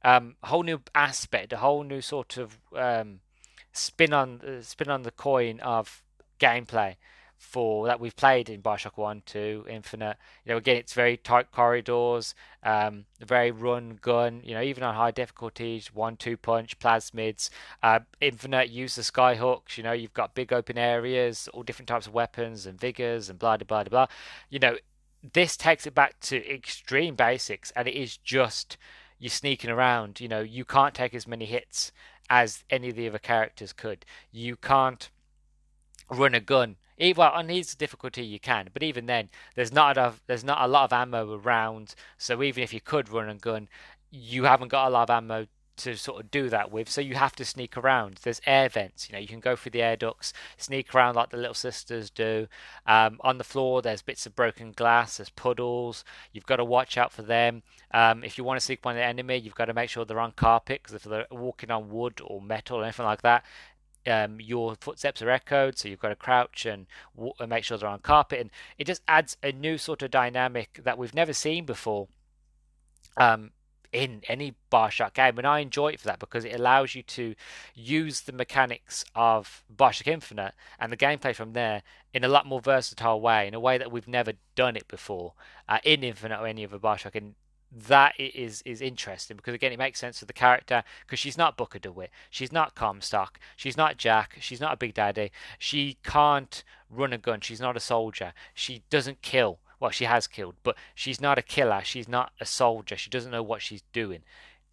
um, whole new aspect, a whole new sort of um, spin on uh, spin on the coin of gameplay for that we've played in Bioshock One, Two, Infinite. You know, again, it's very tight corridors, um, very run gun. You know, even on high difficulties, one, two punch, plasmids. Uh, Infinite use the skyhooks. You know, you've got big open areas, all different types of weapons and vigors and blah blah blah blah. You know, this takes it back to extreme basics, and it is just you're sneaking around. You know, you can't take as many hits as any of the other characters could. You can't run a gun well, on his difficulty you can, but even then, there's not enough. There's not a lot of ammo around. So even if you could run and gun, you haven't got a lot of ammo to sort of do that with. So you have to sneak around. There's air vents. You know, you can go through the air ducts, sneak around like the little sisters do. Um, on the floor, there's bits of broken glass. There's puddles. You've got to watch out for them. Um, if you want to sneak by the enemy, you've got to make sure they're on carpet because if they're walking on wood or metal or anything like that, um, your footsteps are echoed, so you've got to crouch and, w- and make sure they're on carpet, and it just adds a new sort of dynamic that we've never seen before um, in any Bioshock game, and I enjoy it for that because it allows you to use the mechanics of Bioshock Infinite and the gameplay from there in a lot more versatile way, in a way that we've never done it before uh, in Infinite or any other Bioshock, and that is is interesting because again it makes sense for the character because she's not Booker DeWitt, she's not Comstock, she's not Jack, she's not a Big Daddy, she can't run a gun, she's not a soldier, she doesn't kill. Well, she has killed, but she's not a killer, she's not a soldier, she doesn't know what she's doing.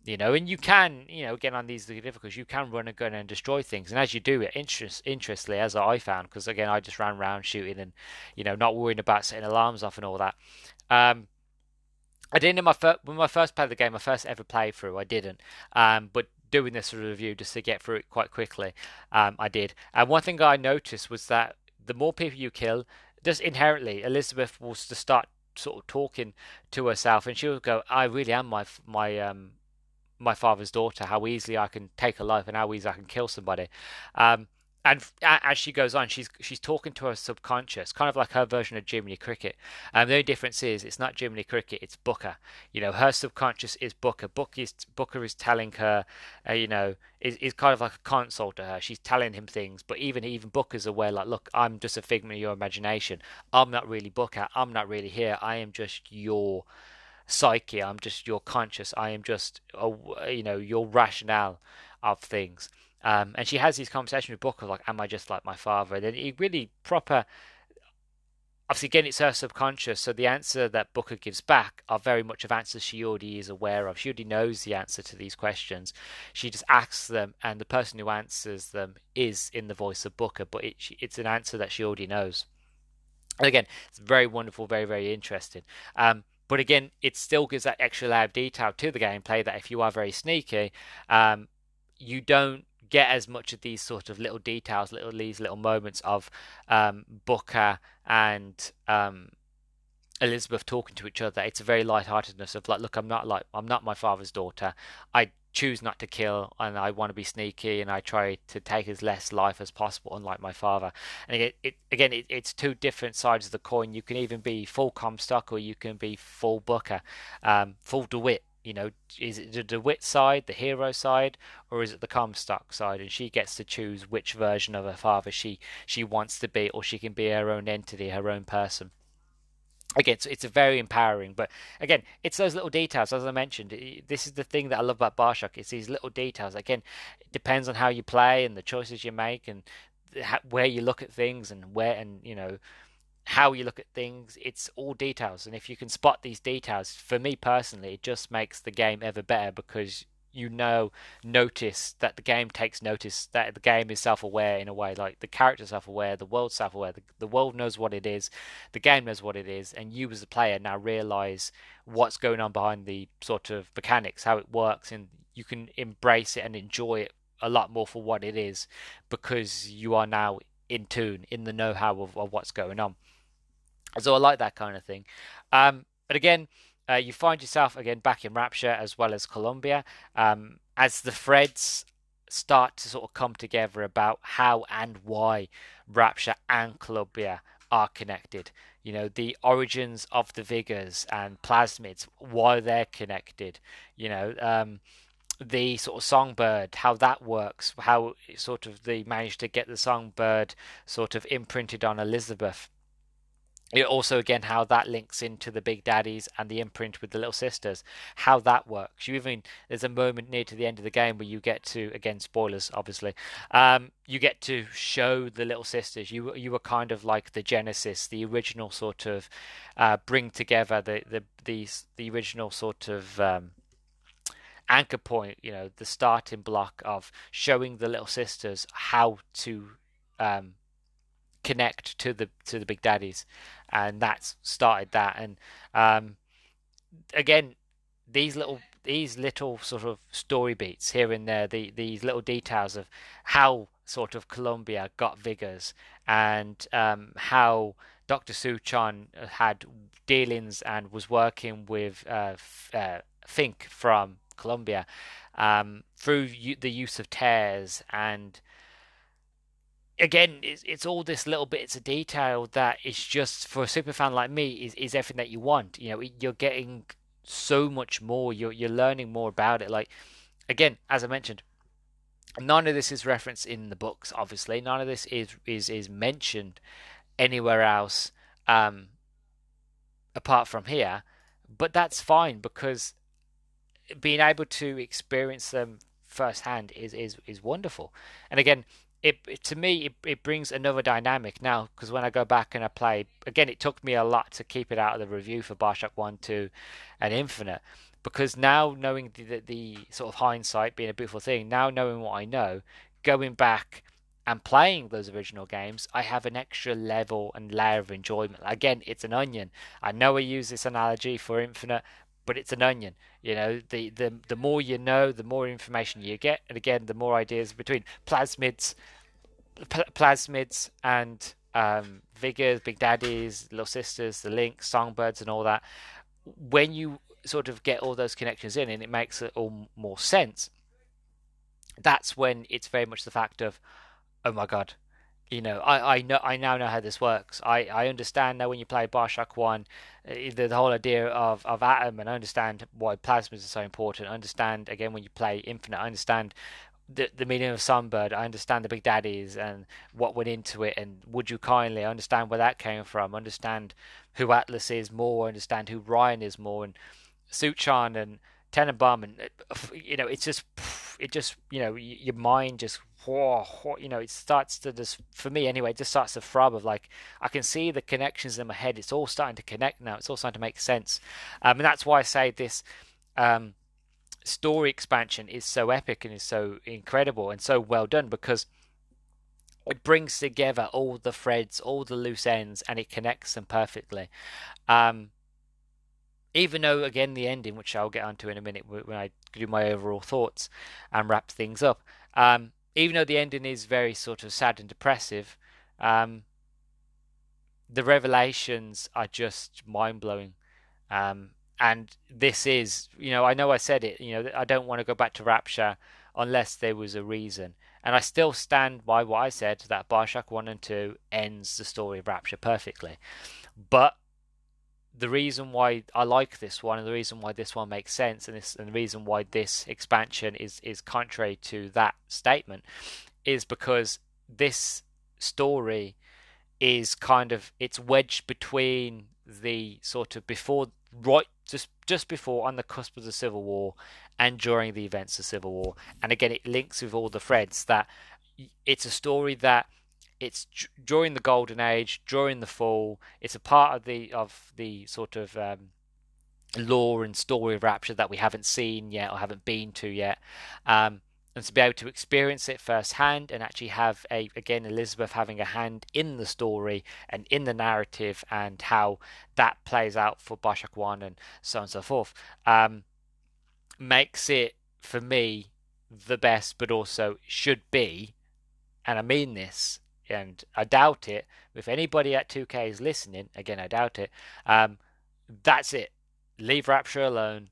You know, and you can, you know, again on these difficulties, you can run a gun and destroy things, and as you do it, interest, interestingly, as I found, because again, I just ran around shooting and, you know, not worrying about setting alarms off and all that. Um, I didn't in my first when I first played the game, my first ever playthrough, I didn't. Um, but doing this review just to get through it quite quickly, um, I did. And one thing I noticed was that the more people you kill, just inherently, Elizabeth will just start sort of talking to herself, and she'll go, "I really am my my um my father's daughter. How easily I can take a life, and how easily I can kill somebody." Um, and as she goes on, she's she's talking to her subconscious, kind of like her version of Jiminy Cricket. And um, the only difference is it's not Jiminy Cricket, it's Booker. You know, her subconscious is Booker. Booker is Booker is telling her, uh, you know, is, is kind of like a console to her. She's telling him things, but even even Booker's aware, like, look, I'm just a figment of your imagination. I'm not really Booker. I'm not really here. I am just your psyche. I'm just your conscious. I am just, a, you know, your rationale of things. Um, and she has these conversations with Booker, like, "Am I just like my father?" And then he really proper. Obviously, again, it's her subconscious, so the answer that Booker gives back are very much of answers she already is aware of. She already knows the answer to these questions. She just asks them, and the person who answers them is in the voice of Booker, but it, it's an answer that she already knows. And again, it's very wonderful, very, very interesting. Um, but again, it still gives that extra layer of detail to the gameplay that if you are very sneaky, um, you don't get as much of these sort of little details, little these little moments of um, Booker and um, Elizabeth talking to each other. It's a very lightheartedness of like, look, I'm not like I'm not my father's daughter. I choose not to kill, and I want to be sneaky, and I try to take as less life as possible, unlike my father. And again, it, again, it, it's two different sides of the coin. You can even be full Comstock, or you can be full Booker, um, full DeWitt you know, is it the DeWitt side, the hero side, or is it the Comstock side? And she gets to choose which version of her father she she wants to be, or she can be her own entity, her own person. Again, so it's a very empowering, but again, it's those little details. As I mentioned, this is the thing that I love about Bioshock. It's these little details. Again, it depends on how you play and the choices you make, and where you look at things, and where and you know how you look at things, it's all details. And if you can spot these details, for me personally, it just makes the game ever better because you know, notice that the game takes notice that the game is self aware in a way, like the character self aware, the world self aware, the, the world knows what it is, the game knows what it is, and you as a player now realize what's going on behind the sort of mechanics, how it works, and you can embrace it and enjoy it a lot more for what it is because you are now in tune, in the know how of, of what's going on. So I like that kind of thing. Um, but again, uh, you find yourself again back in Rapture as well as Columbia um, as the threads start to sort of come together about how and why Rapture and Columbia are connected. You know, the origins of the Vigors and Plasmids, why they're connected. You know, um, the sort of songbird, how that works, how sort of they managed to get the songbird sort of imprinted on Elizabeth it also again how that links into the big daddies and the imprint with the little sisters how that works. You even there's a moment near to the end of the game where you get to again spoilers obviously um, you get to show the little sisters. You you were kind of like the genesis the original sort of uh, bring together the the the, the original sort of um, anchor point you know the starting block of showing the little sisters how to um, connect to the to the big daddies and that's started that and um, again these little these little sort of story beats here and there the these little details of how sort of Columbia got vigors and um, how Dr. Suchong had dealings and was working with uh, uh, Fink from Columbia um, through the use of tears and again, it's, it's all this little bits of detail that is just for a super fan like me is, is everything that you want. You know, you're getting so much more. You're you're learning more about it. Like again, as I mentioned, none of this is referenced in the books. Obviously, none of this is is is mentioned anywhere else um, apart from here. But that's fine because being able to experience them firsthand is is is wonderful. And again, it, it, to me it, it brings another dynamic now because when I go back and I play again it took me a lot to keep it out of the review for Bioshock 1 2 and Infinite because now knowing the, the, the sort of hindsight being a beautiful thing now knowing what I know going back and playing those original games I have an extra level and layer of enjoyment. Again it's an onion. I know I use this analogy for Infinite but it's an onion. You know, the, the the more you know, the more information you get, and again, the more ideas between plasmids, pl- plasmids and um, vigors, big daddies, little sisters, the links, songbirds, and all that. When you sort of get all those connections in, and it makes it all more sense. That's when it's very much the fact of, oh my god, you know, I, I know I now know how this works. I, I understand now when you play Bioshock One, eh, eh, the, the whole idea of, of ADAM, and I understand why plasmas are so important. I understand again when you play Infinite, I understand the the meaning of Songbird. I understand the Big Daddies and what went into it, and Would You Kindly. I understand where that came from. I understand who Atlas is more. I understand who Ryan is more, and Suchong and Tenenbaum, and eh, you know, it's just it just you know your mind just you know it starts to just for me anyway it just starts to throb of like i can see the connections in my head. It's all starting to connect now. It's all starting to make sense. Um, and that's why i say this um, story expansion is so epic and is so incredible and so well done because it brings together all the threads all the loose ends and it connects them perfectly. Um, even though again the ending which i'll get onto in a minute when i do my overall thoughts and wrap things up um, even though the ending is very sort of sad and depressive, um, the revelations are just mind blowing. Um, and this is, you know, I know I said it, you know, I don't want to go back to Rapture unless there was a reason. And I still stand by what I said that Bioshock 1 and 2 ends the story of Rapture perfectly. But the reason why I like this one and the reason why this one makes sense and this and the reason why this expansion is is contrary to that statement is because this story is kind of it's wedged between the sort of before right just just before on the cusp of the civil war and during the events of civil war. And again it links with all the threads that it's a story that it's during the golden age, during the fall. It's a part of the of the sort of um, lore and story of Rapture that we haven't seen yet or haven't been to yet. Um, and to be able to experience it firsthand and actually have a again Elizabeth having a hand in the story and in the narrative and how that plays out for Bioshock One and so on and so forth um, makes it for me the best, but also should be, and I mean this, and I doubt it. If anybody at 2K is listening, again, I doubt it. Um, that's it. Leave Rapture alone.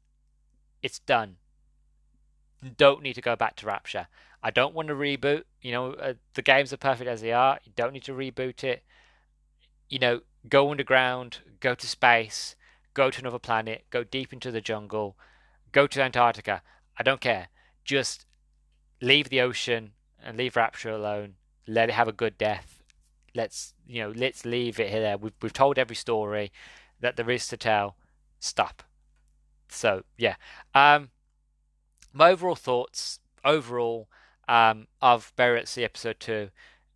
It's done. Don't need to go back to Rapture. I don't want to reboot. You know, uh, the games are perfect as they are. You don't need to reboot it. You know, go underground, go to space, go to another planet, go deep into the jungle, go to Antarctica. I don't care. Just leave the ocean and leave Rapture alone let it have a good death. Let's you know, let's leave it here. We've we've told every story that there is to tell. Stop. So yeah, um, my overall thoughts overall um, of Burial at Sea episode two.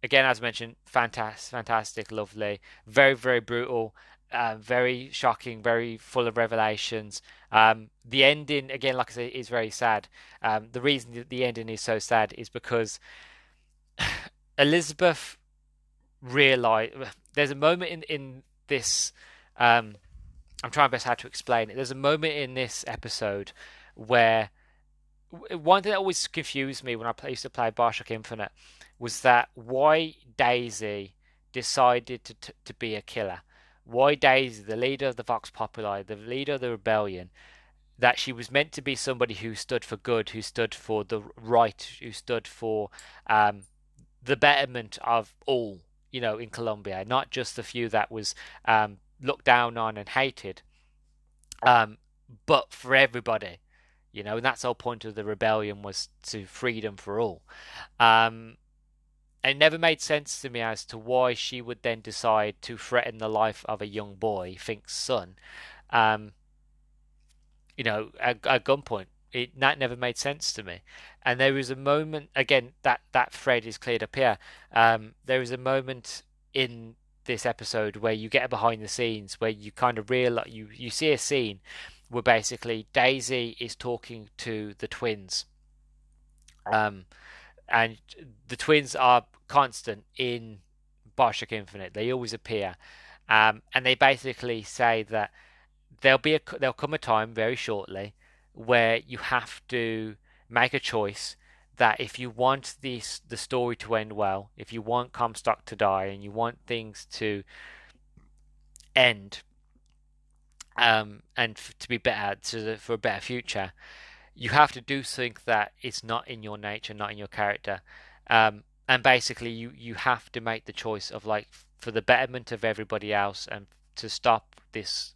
Again, as I mentioned, fantastic, fantastic, lovely, very very brutal. Uh, very shocking, very full of revelations. Um, the ending, again, like I say, is very sad. Um, the reason the ending is so sad is because Elizabeth realize there's a moment in in this um I'm trying best how to explain it. There's a moment in this episode where one thing that always confused me when I used to play Bioshock Infinite was that why Daisy decided to, to, to be a killer. Why Daisy, the leader of the Vox Populi, the leader of the rebellion, that she was meant to be somebody who stood for good, who stood for the right, who stood for um, the betterment of all, you know, in Columbia, not just the few that was um, looked down on and hated, um, but for everybody, you know, and that's the whole point of the rebellion was to freedom for all. Um, it never made sense to me as to why she would then decide to threaten the life of a young boy, Fink's son, um, you know, at, at gunpoint it that never made sense to me. And there was a moment again that that thread is cleared up here. Um, there is a moment in this episode where you get behind the scenes where you kind of realize you you see a scene where basically Daisy is talking to the twins. Um, and the twins are constant in Bioshock Infinite. They always appear, um, and they basically say that there'll be a there'll come a time very shortly where you have to make a choice that if you want this the story to end well, if you want Comstock to die, and you want things to end, um, and f- to be better to the, for a better future, you have to do something that is not in your nature, not in your character, um, and basically you you have to make the choice of like for the betterment of everybody else and to stop this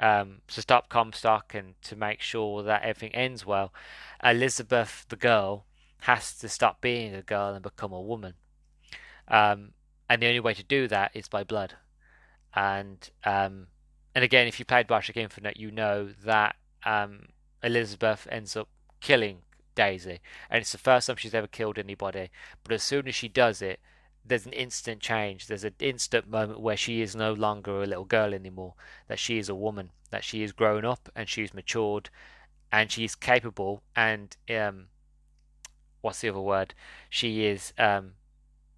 um, to stop Comstock and to make sure that everything ends well, Elizabeth, the girl, has to stop being a girl and become a woman. Um, and the only way to do that is by blood. And um, and again, if you played Bioshock Infinite, you know that um, Elizabeth ends up killing Daisy, and it's the first time she's ever killed anybody. But as soon as she does it, there's an instant change. There's an instant moment where she is no longer a little girl anymore. That she is a woman. That she is grown up and she's matured, and she's capable. And um, what's the other word? She is um,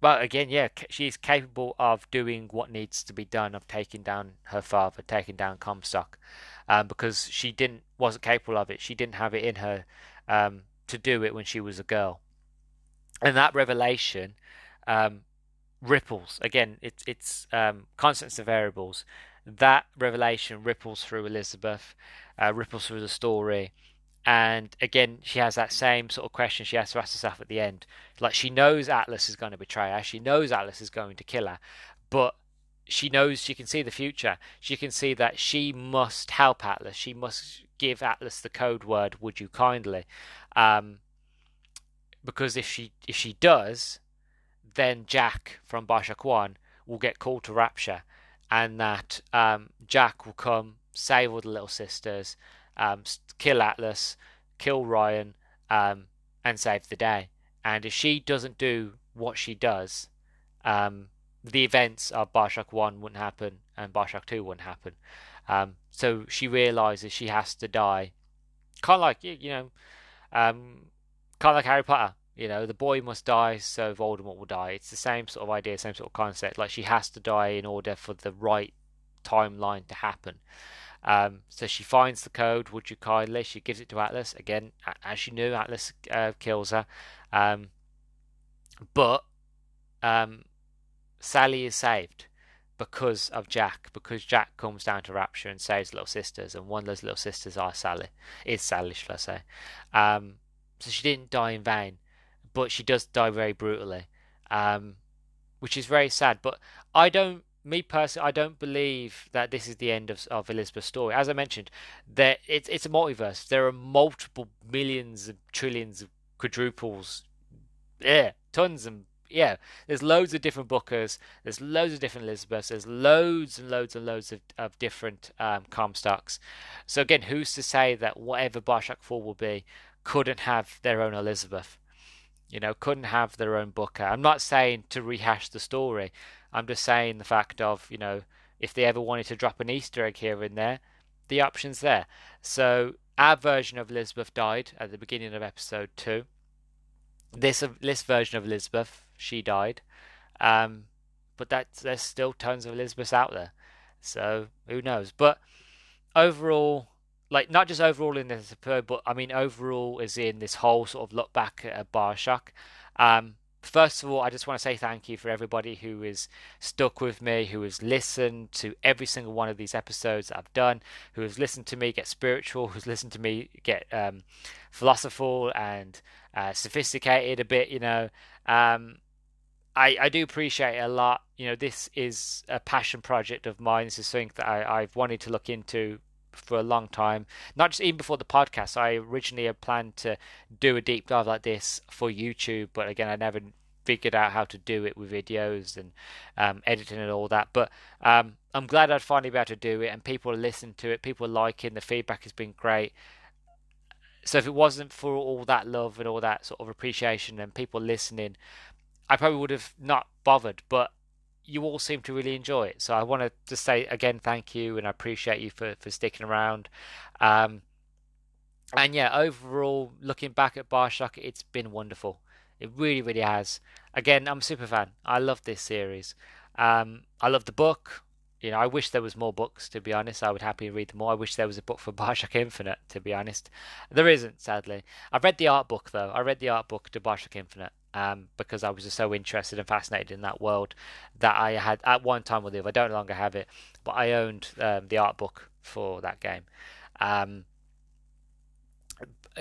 well again, yeah, she's capable of doing what needs to be done of taking down her father, taking down Comstock, um, because she didn't wasn't capable of it. She didn't have it in her um, to do it when she was a girl, and that revelation um, ripples again. It's it's um, constants of variables. That revelation ripples through Elizabeth, uh, ripples through the story, and again, she has that same sort of question she has to ask herself at the end. Like she knows Atlas is going to betray her. She knows Atlas is going to kill her, but she knows she can see the future. She can see that she must help Atlas. She must give Atlas the code word. Would you kindly? Um, because if she if she does, then Jack from Bioshock One will get called to Rapture, and that um, Jack will come save all the little sisters um, kill Atlas, kill Ryan, um, and save the day. And if she doesn't do what she does, um, the events of Bioshock 1 wouldn't happen and Bioshock 2 wouldn't happen. Um, so she realizes she has to die. Kind of like, you know, um, kind of like Harry Potter. You know, the boy must die, so Voldemort will die. It's the same sort of idea, same sort of concept. Like she has to die in order for the right timeline to happen. Um, so she finds the code, would you kindly? She gives it to Atlas. Again, as she knew, Atlas uh, kills her. Um, but um, Sally is saved because of Jack, because Jack comes down to Rapture and saves little sisters, and one of those little sisters are Sally, is Sally, shall I say. Um, so she didn't die in vain, but she does die very brutally, um, which is very sad. But I don't me personally, I don't believe that this is the end of, of Elizabeth's story. As I mentioned, there it's it's a multiverse. There are multiple millions of trillions of quadruples, yeah, tons and yeah. There's loads of different Bookers. There's loads of different Elizabeths. There's loads and loads and loads of, of different um, Comstocks. So again, who's to say that whatever Bioshock Four will be couldn't have their own Elizabeth? You know, couldn't have their own Booker. I'm not saying to rehash the story. I'm just saying the fact of, you know, if they ever wanted to drop an Easter egg here and there, the option's there. So our version of Elizabeth died at the beginning of episode two. This this version of Elizabeth, she died. Um, but that there's still tons of Elizabeths out there. So who knows? But overall, like not just overall in the superb, but I mean overall is in this whole sort of look back at Bioshock. Um, first of all, I just want to say thank you for everybody who is stuck with me, who has listened to every single one of these episodes that I've done, who has listened to me get spiritual, who's listened to me get um, philosophical and uh, sophisticated a bit, you know. Um, I, I do appreciate it a lot. You know, this is a passion project of mine. This is something that I, I've wanted to look into for a long time. Not just even before the podcast. I originally had planned to do a deep dive like this for YouTube, but again, I never figured out how to do it with videos and um, editing and all that. But um, I'm glad I'd finally be able to do it, and people are listening to it. People liking. The feedback has been great. So if it wasn't for all that love and all that sort of appreciation and people listening, I probably would have not bothered. But you all seem to really enjoy it. So I want to just say again, thank you, and I appreciate you for, for sticking around. Um, and yeah, overall, looking back at Bioshock, it's been wonderful. It really, really has. Again, I'm a super fan. I love this series. Um, I love the book. you know, I wish there was more books. To be honest, I would happily read them more. I wish there was a book for Bioshock Infinite. To be honest, there isn't. Sadly, I've read the art book though. I read the art book to Bioshock Infinite um, because I was just so interested and fascinated in that world that I had at one time or the other. I don't longer have it, but I owned um, the art book for that game. Um,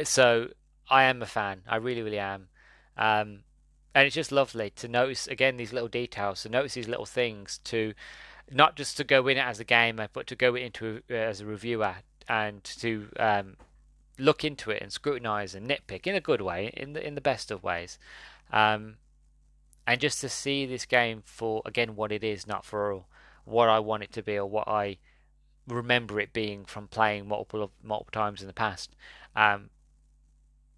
so I am a fan. I really, really am. Um, and it's just lovely to notice again these little details, to notice these little things, to not just to go in it as a gamer, but to go into uh, as a reviewer and to um, look into it and scrutinize and nitpick in a good way, in the in the best of ways, um, and just to see this game for again what it is, not for what I want it to be or what I remember it being from playing multiple multiple times in the past. Um,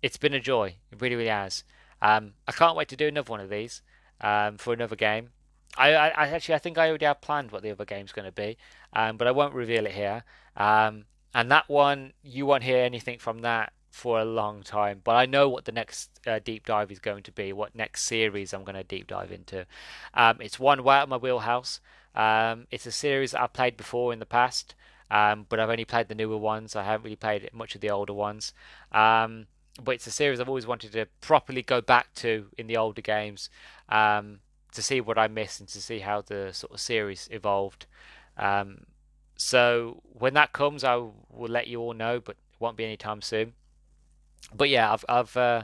it's been a joy. It really, really has. Um, I can't wait to do another one of these um, for another game. I, I, I, actually I think I already have planned what the other game's going to be, um, but I won't reveal it here. Um, and that one, you won't hear anything from that for a long time. But I know what the next uh, deep dive is going to be. What next series I'm going to deep dive into. Um, it's one way out of my wheelhouse. Um, it's a series that I've played before in the past, um, but I've only played the newer ones. I haven't really played much of the older ones. Um, but it's a series I've always wanted to properly go back to in the older games um, to see what I missed and to see how the sort of series evolved. Um, so when that comes, I will let you all know, but it won't be anytime soon. But yeah, I've I've uh,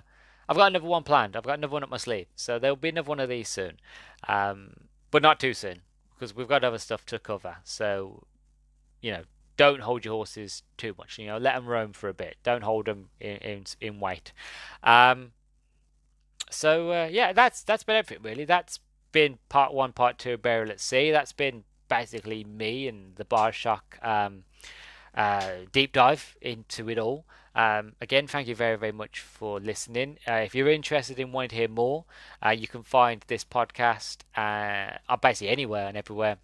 I've got another one planned. I've got another one up my sleeve, so there'll be another one of these soon, um, but not too soon because we've got other stuff to cover. So you know, don't hold your horses too much. You know, let them roam for a bit. Don't hold them in in, in wait. Um, so uh, yeah, that's that's been everything really. That's been part one, part two Burial at Sea. That's been basically me and the Bioshock um, uh, deep dive into it all. Um, again, thank you very, very much for listening. Uh, if you're interested in wanting to hear more, uh, you can find this podcast uh, basically anywhere and everywhere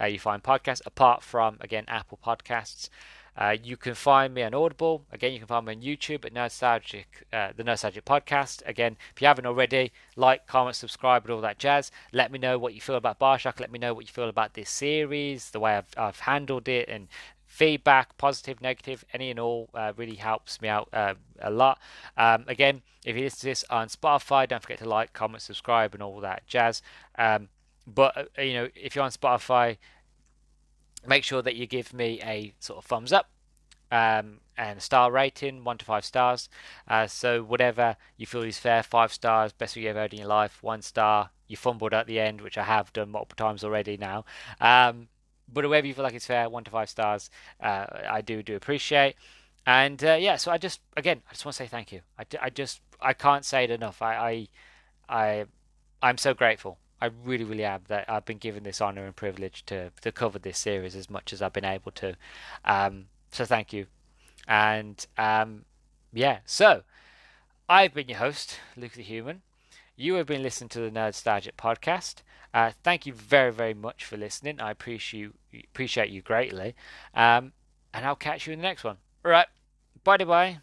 uh, you find podcasts, apart from, again, Apple Podcasts. Uh, you can find me on Audible. Again, you can find me on YouTube at Nerdstalgic, uh, the Nerdstalgic Podcast. Again, if you haven't already, like, comment, subscribe, and all that jazz. Let me know what you feel about Bioshock. Let me know what you feel about this series, the way I've, I've handled it, and feedback, positive, negative, any and all, uh, really helps me out uh, a lot. Um, again, if you listen to this on Spotify, don't forget to like, comment, subscribe, and all that jazz. Um, but uh, you know, if you're on Spotify, make sure that you give me a sort of thumbs up um, and star rating, one to five stars. Uh, so whatever you feel is fair, five stars, best you ever heard in your life. One star, you fumbled at the end, which I have done multiple times already now. Um, but whatever you feel like it's fair, one to five stars, uh, I do do appreciate. And uh, yeah, so I just again, I just want to say thank you. I, I just I can't say it enough. I I, I I'm so grateful I really, really am that I've been given this honor and privilege to to cover this series as much as I've been able to. Um, so thank you, and um, yeah. So I've been your host, Luke the Human. You have been listening to the Nerdstalgic podcast. Uh, thank you very, very much for listening. I appreciate you, appreciate you greatly, um, and I'll catch you in the next one. All right, bye bye.